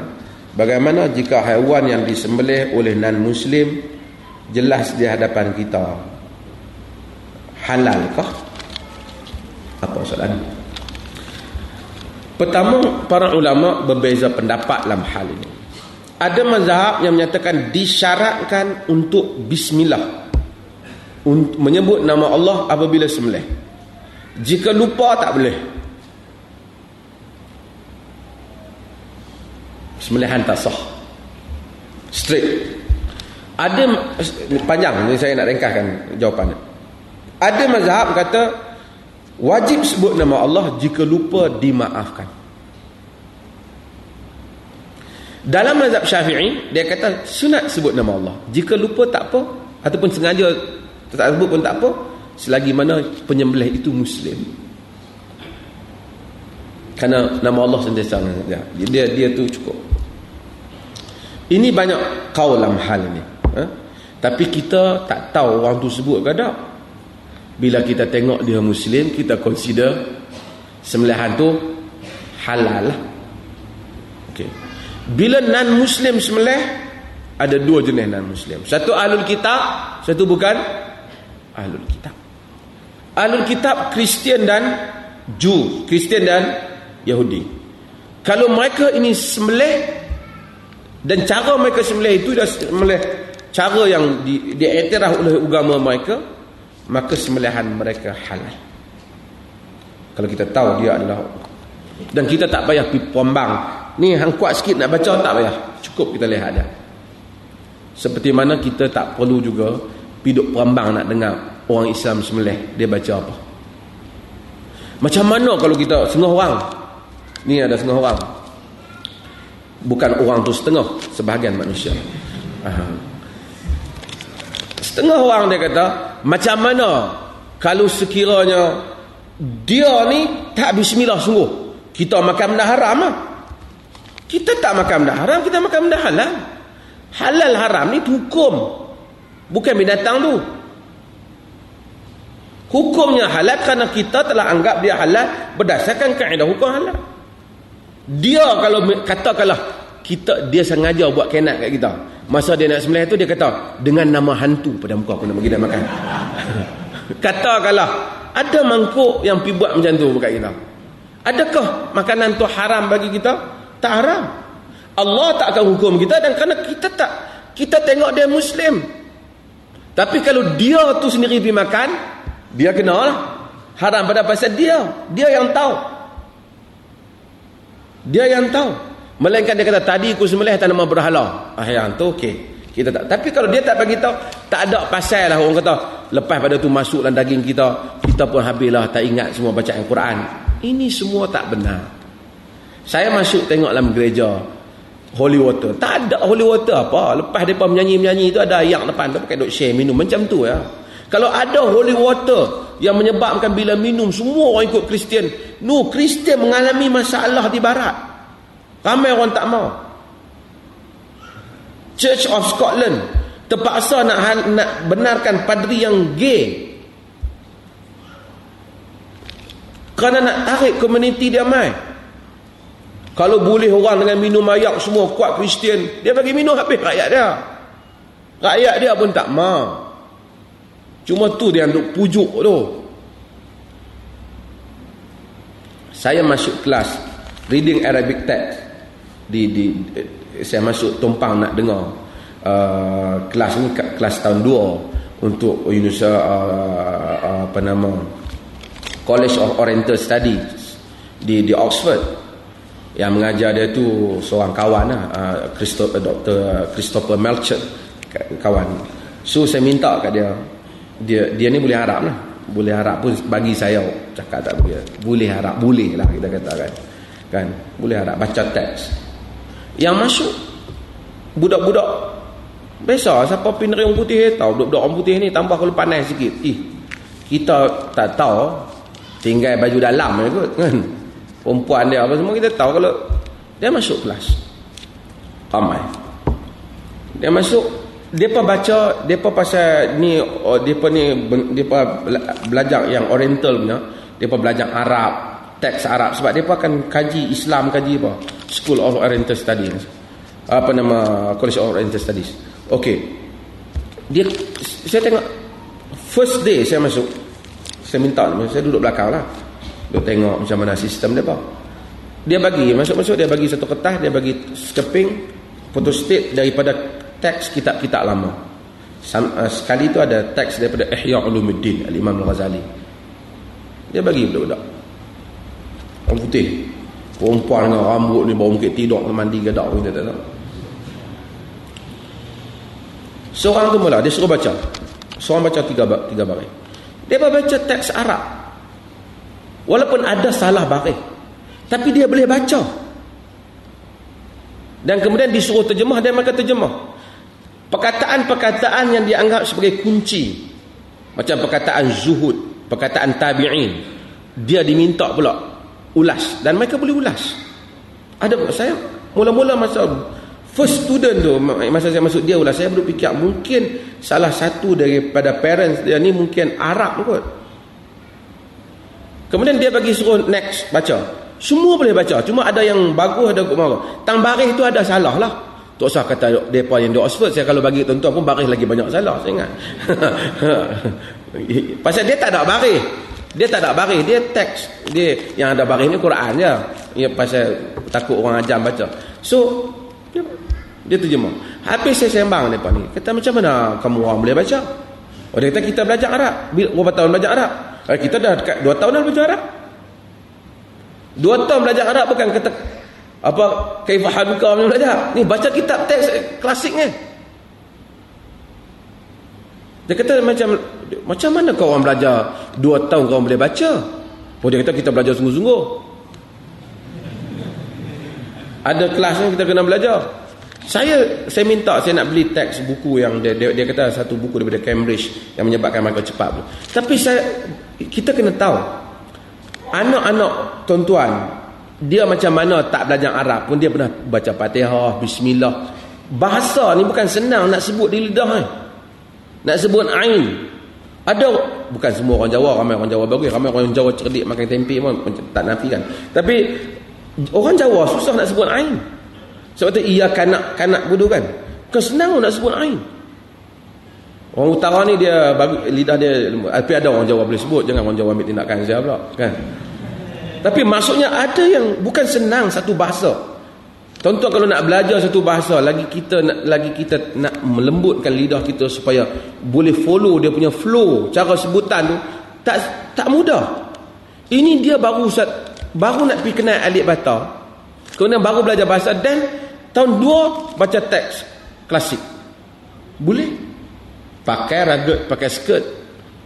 Bagaimana jika haiwan yang disembelih oleh non-muslim Jelas di hadapan kita? Halalkah? Apa soalan? Pertama, para ulama berbeza pendapat dalam hal ini. Ada mazhab yang menyatakan disyaratkan untuk bismillah Menyebut nama Allah apabila sembelih jika lupa tak boleh. Sembelihan tak sah. Straight. Ada panjang ni saya nak ringkaskan jawapannya. Ada mazhab kata wajib sebut nama Allah jika lupa dimaafkan. Dalam mazhab Syafi'i dia kata sunat sebut nama Allah. Jika lupa tak apa ataupun sengaja tak sebut pun tak apa, selagi mana penyembelih itu muslim kerana nama Allah sentiasa dia dia, dia tu cukup. Ini banyak kau dalam hal ini ha? tapi kita tak tahu orang tu sebut ke tak. Bila kita tengok dia muslim kita consider sembelihan tu halal lah. Okay. bila non muslim sembelih ada dua jenis non muslim satu ahlul kitab satu bukan ahlul kitab Ahlul kitab Kristian dan Jew, Kristian dan Yahudi. Kalau mereka ini sembelih dan cara mereka sembelih itu dah sembelih cara yang di, diiktiraf oleh agama mereka, maka sembelihan mereka halal. Kalau kita tahu dia adalah dan kita tak payah pergi pombang. Ni hang kuat sikit nak baca tak payah. Cukup kita lihat dia. Seperti mana kita tak perlu juga piduk perambang nak dengar orang Islam semelih dia baca apa? Macam mana kalau kita setengah orang? Ni ada setengah orang. Bukan orang tu setengah sebahagian manusia. Aha. setengah orang dia kata macam mana kalau sekiranya dia ni tak bismillah sungguh kita makan benda haram lah. kita tak makan benda haram kita makan benda halal. Halal haram ni hukum. Bukan binatang tu Hukumnya halal kerana kita telah anggap dia halal berdasarkan kaedah hukum halal. Dia kalau katakanlah kita dia sengaja buat kenat kat kita. Masa dia nak sembelih tu dia kata, dengan nama hantu pada muka aku nak bagi dia makan. [laughs] Katakanlah, ada mangkuk yang pi buat macam tu dekat kita. Adakah makanan tu haram bagi kita? Tak haram. Allah tak akan hukum kita dan kerana kita tak kita tengok dia muslim. Tapi kalau dia tu sendiri pergi makan, dia kena lah. Haram pada pasal dia. Dia yang tahu. Dia yang tahu. Melainkan dia kata, tadi aku sembelih tanaman berhala. Ah, yang tu okey. Kita tak. Tapi kalau dia tak bagi tahu, tak ada pasal lah orang kata, lepas pada tu masuk dalam daging kita, kita pun habislah tak ingat semua bacaan Quran. Ini semua tak benar. Saya masuk tengok dalam gereja, holy water. Tak ada holy water apa. Lepas mereka menyanyi-menyanyi itu ada ayat depan. Mereka pakai duk share minum. Macam tu ya. Kalau ada holy water yang menyebabkan bila minum semua orang ikut Kristian. No, Kristian mengalami masalah di barat. Ramai orang tak mau. Church of Scotland terpaksa nak, nak benarkan padri yang gay. Kerana nak tarik komuniti dia mai. Kalau boleh orang dengan minum ayak semua kuat Kristian, dia bagi minum habis rakyat dia. Rakyat dia pun tak mau. Cuma tu dia untuk pujuk tu. Saya masuk kelas reading Arabic text di di saya masuk tumpang nak dengar uh, kelas ni kelas tahun 2 untuk University uh, apa nama College of Oriental Studies di di Oxford yang mengajar dia tu seorang kawan lah uh, Christopher, Dr. Christopher Melcher kawan so saya minta kat dia dia dia ni boleh harap lah. Boleh harap pun bagi saya cakap tak boleh. Boleh harap boleh lah kita kata kan. Kan? Boleh harap baca teks. Yang masuk budak-budak biasa siapa pindah orang putih tahu budak-budak orang putih ni tambah kalau panas sikit. Ih kita tak tahu tinggal baju dalam je kot kan? Perempuan dia apa semua kita tahu kalau dia masuk kelas. Ramai. Dia masuk pun baca pun pasal ni oh, pun ni pun belajar yang oriental punya. Pun belajar Arab teks Arab. Sebab pun akan kaji Islam kaji apa? School of Oriental Studies. Apa nama College of Oriental Studies. Okey dia saya tengok first day saya masuk saya minta saya duduk belakang lah. Duk tengok macam mana sistem dia pak. Dia bagi masuk-masuk dia bagi satu kertas, dia bagi skeping photostat daripada teks kitab-kitab lama. Uh, sekali itu ada teks daripada Ihya Ulumuddin Al-Imam Al-Ghazali. Dia bagi budak-budak. Orang putih. Perempuan dengan rambut ni bau mungkin tidur mandi gadak kita tak tahu. Seorang tu mula dia suruh baca. Seorang baca tiga tiga baris. Dia baca teks Arab. Walaupun ada salah baris. Tapi dia boleh baca. Dan kemudian disuruh terjemah dan maka terjemah. Perkataan-perkataan yang dianggap sebagai kunci. Macam perkataan zuhud. Perkataan tabi'in. Dia diminta pula ulas. Dan mereka boleh ulas. Ada saya mula-mula masa first student tu masa saya masuk dia ulas saya berfikir mungkin salah satu daripada parents dia ni mungkin Arab kot Kemudian dia bagi suruh next baca. Semua boleh baca. Cuma ada yang bagus ada marah. Tang baris itu ada salah lah. Tak usah kata mereka yang di Oxford. Saya kalau bagi tuan-tuan pun baris lagi banyak salah. Saya ingat. [laughs] Pasal dia tak ada baris. Dia tak ada baris. Dia teks. Dia yang ada baris ni Quran je. Ya, pasal takut orang ajar baca. So, dia, dia terjemah. Habis saya sembang mereka ni. Kata macam mana kamu orang boleh baca? Oh, dia kata kita belajar Arab. Berapa tahun belajar Arab? Eh, kita dah dekat 2 tahun dah belajar Arab. 2 tahun belajar Arab bukan kata apa kaifahaduka belajar. Ni baca kitab teks klasik ni. Dia kata macam macam mana kau orang belajar 2 tahun kau boleh baca? Oh dia kata kita belajar sungguh-sungguh. Ada kelas ni kita kena belajar. Saya saya minta saya nak beli teks buku yang dia, dia, dia kata satu buku daripada Cambridge yang menyebabkan mereka cepat. Tapi saya kita kena tahu anak-anak tuan-tuan dia macam mana tak belajar Arab pun dia pernah baca Fatihah, bismillah. Bahasa ni bukan senang nak sebut di lidah ni. Nak sebut ain. Ada bukan semua orang Jawa ramai orang Jawa bagus, ramai orang Jawa cerdik makan tempe pun tak nafikan. Tapi orang Jawa susah nak sebut ain. Sebab tu ia kanak kanak bodoh kan. Kan senang nak sebut Ain. Orang utara ni dia lidah dia tapi ada orang Jawa boleh sebut jangan orang Jawa ambil tindakan saya pula kan. Tapi maksudnya ada yang bukan senang satu bahasa. Contoh kalau nak belajar satu bahasa lagi kita nak lagi kita nak melembutkan lidah kita supaya boleh follow dia punya flow cara sebutan tu tak tak mudah. Ini dia baru baru nak pergi kenal alif bata. Kemudian baru belajar bahasa dan tahun 2 baca teks klasik. Boleh? pakai ragut pakai skirt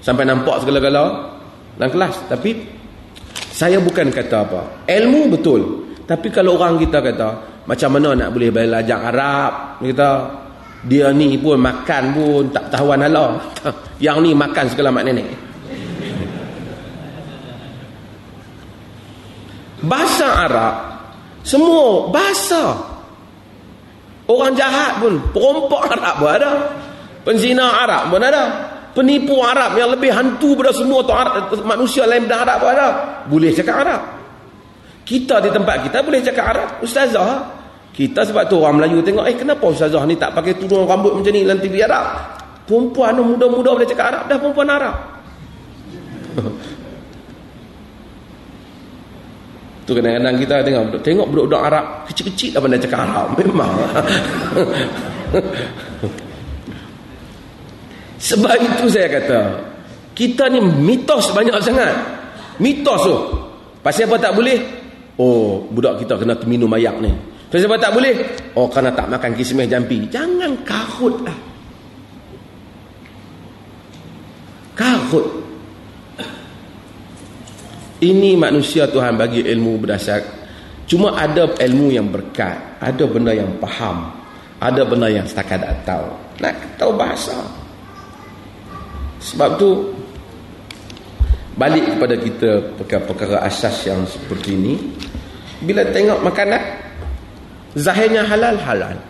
sampai nampak segala-gala dalam kelas tapi saya bukan kata apa. Ilmu betul. Tapi kalau orang kita kata macam mana nak boleh belajar Arab kita dia ni pun makan pun tak tahuan halah [laughs] yang ni makan segala mak nenek. Bahasa Arab semua bahasa. Orang jahat pun perompak Arab pun ada. Penzina Arab pun ada. Penipu Arab yang lebih hantu pada semua tu Arab, manusia lain dan Arab pun ada. Boleh cakap Arab. Kita di tempat kita boleh cakap Arab. Ustazah. Kita sebab tu orang Melayu tengok, eh kenapa Ustazah ni tak pakai tudung rambut macam ni dalam TV Arab? Perempuan muda-muda boleh cakap Arab. Dah perempuan Arab. [laughs] tu kadang-kadang kita tengok tengok budak-budak Arab kecil-kecil dah pandai cakap Arab. [laughs] Memang. [laughs] Sebab itu saya kata, kita ni mitos banyak sangat. Mitos tu. Pasal apa tak boleh? Oh, budak kita kena minum mayak ni. Pasal apa tak boleh? Oh, kerana tak makan kismis jampi. Jangan karut lah. Karut. Ini manusia Tuhan bagi ilmu berdasar. Cuma ada ilmu yang berkat. Ada benda yang faham. Ada benda yang setakat tak tahu. Nak tahu bahasa. Sebab tu balik kepada kita perkara-perkara asas yang seperti ini bila tengok makanan zahirnya halal halal.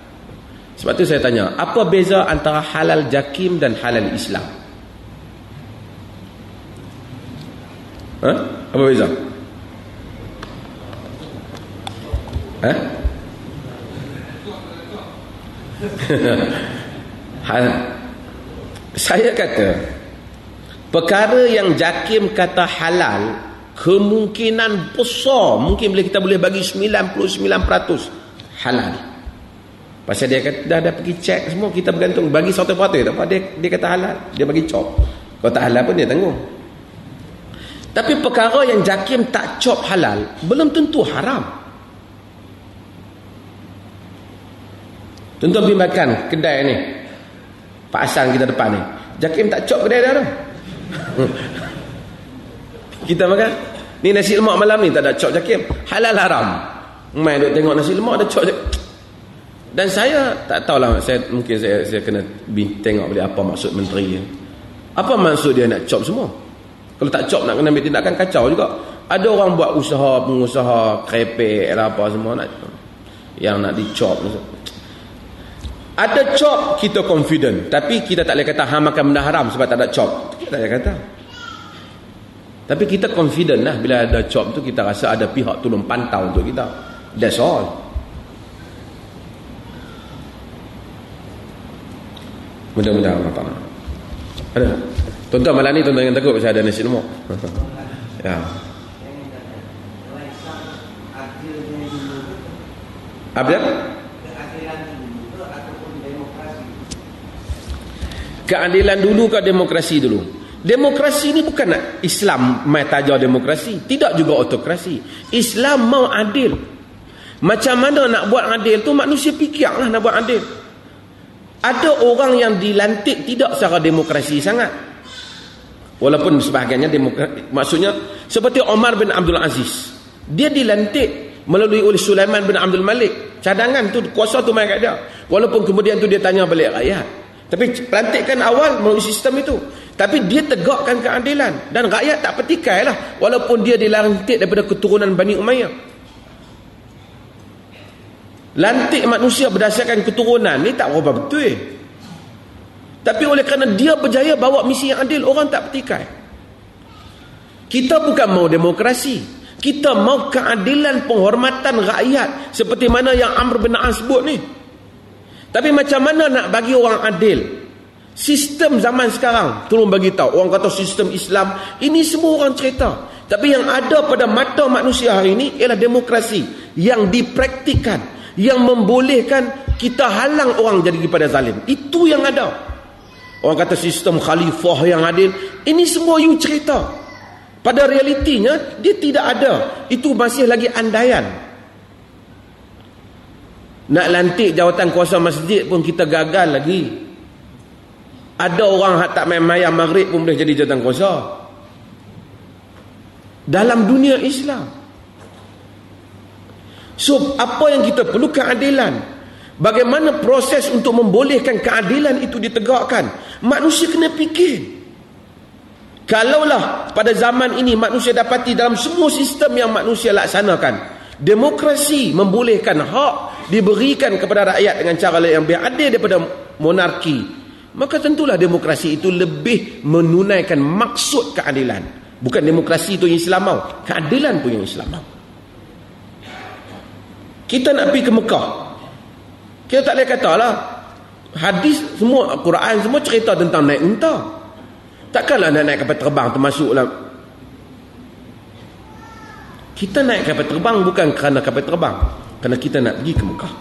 Sebab tu saya tanya, apa beza antara halal jakim dan halal Islam? Ha? Apa beza? Ha? [laughs] hal saya kata perkara yang jakim kata halal kemungkinan besar mungkin boleh kita boleh bagi 99% halal. Pasal dia kata dah, dah pergi cek semua kita bergantung. Bagi satu partai tak apa dia, dia kata halal. Dia bagi cop kalau tak halal pun dia tanggung. Tapi perkara yang jakim tak cop halal belum tentu haram. Tentu pergi makan kedai ni. Pak Hasan kita depan ni. Jakim tak cop kedai dah tu kita makan? Ni nasi lemak malam ni tak ada cok jakim. Halal haram. Main duk tengok nasi lemak ada cok dan saya tak tahulah saya mungkin saya saya kena tengok balik apa maksud menteri apa maksud dia nak cop semua? Kalau tak cop nak kena ambil tindakan kacau juga. Ada orang buat usaha pengusaha krepek lah apa semua nak yang nak dicop ada cop kita confident. Tapi kita tak boleh kata ha makan benda haram sebab tak ada cop tak boleh kata tapi kita confident lah bila ada job tu kita rasa ada pihak tolong pantau untuk kita. That's all. Mudah-mudahan apa Ada. Tuan-tuan malam ni tuan-tuan yang takut pasal ada nasi lemak. [laughs] ya. Apa dia? Keadilan dulu ke demokrasi dulu? Demokrasi ini bukan nak Islam mai tajar demokrasi, tidak juga autokrasi. Islam mau adil. Macam mana nak buat adil tu manusia fikirlah nak buat adil. Ada orang yang dilantik tidak secara demokrasi sangat. Walaupun sebahagiannya demokrasi, maksudnya seperti Omar bin Abdul Aziz. Dia dilantik melalui oleh Sulaiman bin Abdul Malik. Cadangan tu kuasa tu mai kat dia. Walaupun kemudian tu dia tanya balik rakyat. Tapi pelantikan awal melalui sistem itu. Tapi dia tegakkan keadilan. Dan rakyat tak petikai lah. Walaupun dia dilantik daripada keturunan Bani Umayyah. Lantik manusia berdasarkan keturunan ni tak berapa betul. Tapi oleh kerana dia berjaya bawa misi yang adil, orang tak petikai. Kita bukan mau demokrasi. Kita mau keadilan penghormatan rakyat. Seperti mana yang Amr bin As sebut ni. Tapi macam mana nak bagi orang adil? Sistem zaman sekarang, tolong bagi tahu. Orang kata sistem Islam, ini semua orang cerita. Tapi yang ada pada mata manusia hari ini ialah demokrasi yang dipraktikkan, yang membolehkan kita halang orang jadi kepada zalim. Itu yang ada. Orang kata sistem khalifah yang adil, ini semua you cerita. Pada realitinya dia tidak ada. Itu masih lagi andaian. Nak lantik jawatan kuasa masjid pun kita gagal lagi. Ada orang yang tak main mayam maghrib pun boleh jadi jawatan kuasa. Dalam dunia Islam. So, apa yang kita perlu keadilan. Bagaimana proses untuk membolehkan keadilan itu ditegakkan. Manusia kena fikir. Kalaulah pada zaman ini manusia dapati dalam semua sistem yang manusia laksanakan. Demokrasi membolehkan hak diberikan kepada rakyat dengan cara yang lebih adil daripada monarki. Maka tentulah demokrasi itu lebih menunaikan maksud keadilan. Bukan demokrasi itu yang Islam mau. Keadilan pun yang Islam mau. Kita nak pergi ke Mekah. Kita tak boleh kata lah. Hadis semua, Quran semua cerita tentang naik unta. Takkanlah nak naik kapal terbang termasuklah kita naik kapal terbang bukan kerana kapal terbang. Kerana kita nak pergi ke Mekah.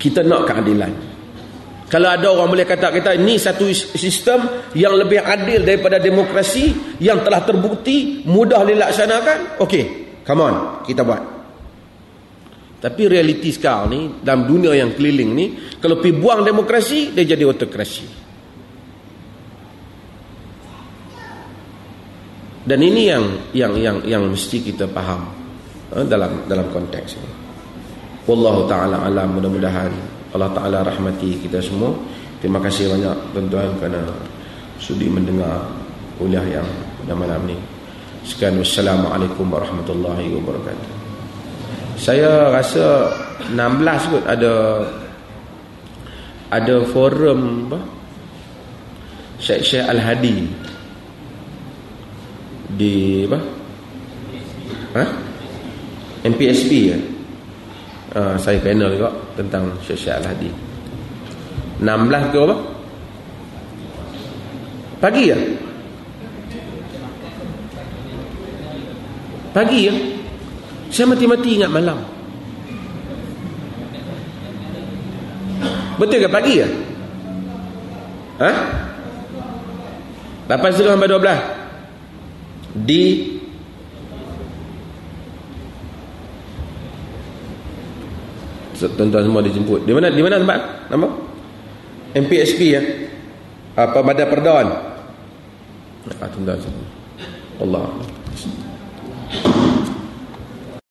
Kita nak keadilan. Kalau ada orang boleh kata kita ini satu sistem yang lebih adil daripada demokrasi yang telah terbukti mudah dilaksanakan. Okey, come on, kita buat. Tapi realiti sekarang ni dalam dunia yang keliling ni kalau pergi buang demokrasi dia jadi autokrasi. Dan ini yang yang yang yang mesti kita faham dalam dalam konteks ini. Wallahu taala alam mudah-mudahan Allah taala rahmati kita semua. Terima kasih banyak tuan-tuan kerana sudi mendengar kuliah yang pada malam ni. Sekian wassalamualaikum warahmatullahi wabarakatuh. Saya rasa 16 kot ada ada forum apa? Syekh Syekh Al-Hadi di apa? Ha? MPSP ya? Uh, saya panel juga tentang Syekh Syekh Al-Hadi 16 ke apa? Pagi ya? Pagi ya? Saya mati-mati ingat malam Betul ke pagi ya? Ha? 8 setengah sampai 12 di tuan-tuan semua dijemput. Di mana di mana tempat? Nama? MPSP ya. Apa pada perdaan? Ah tuan-tuan semua. Allah.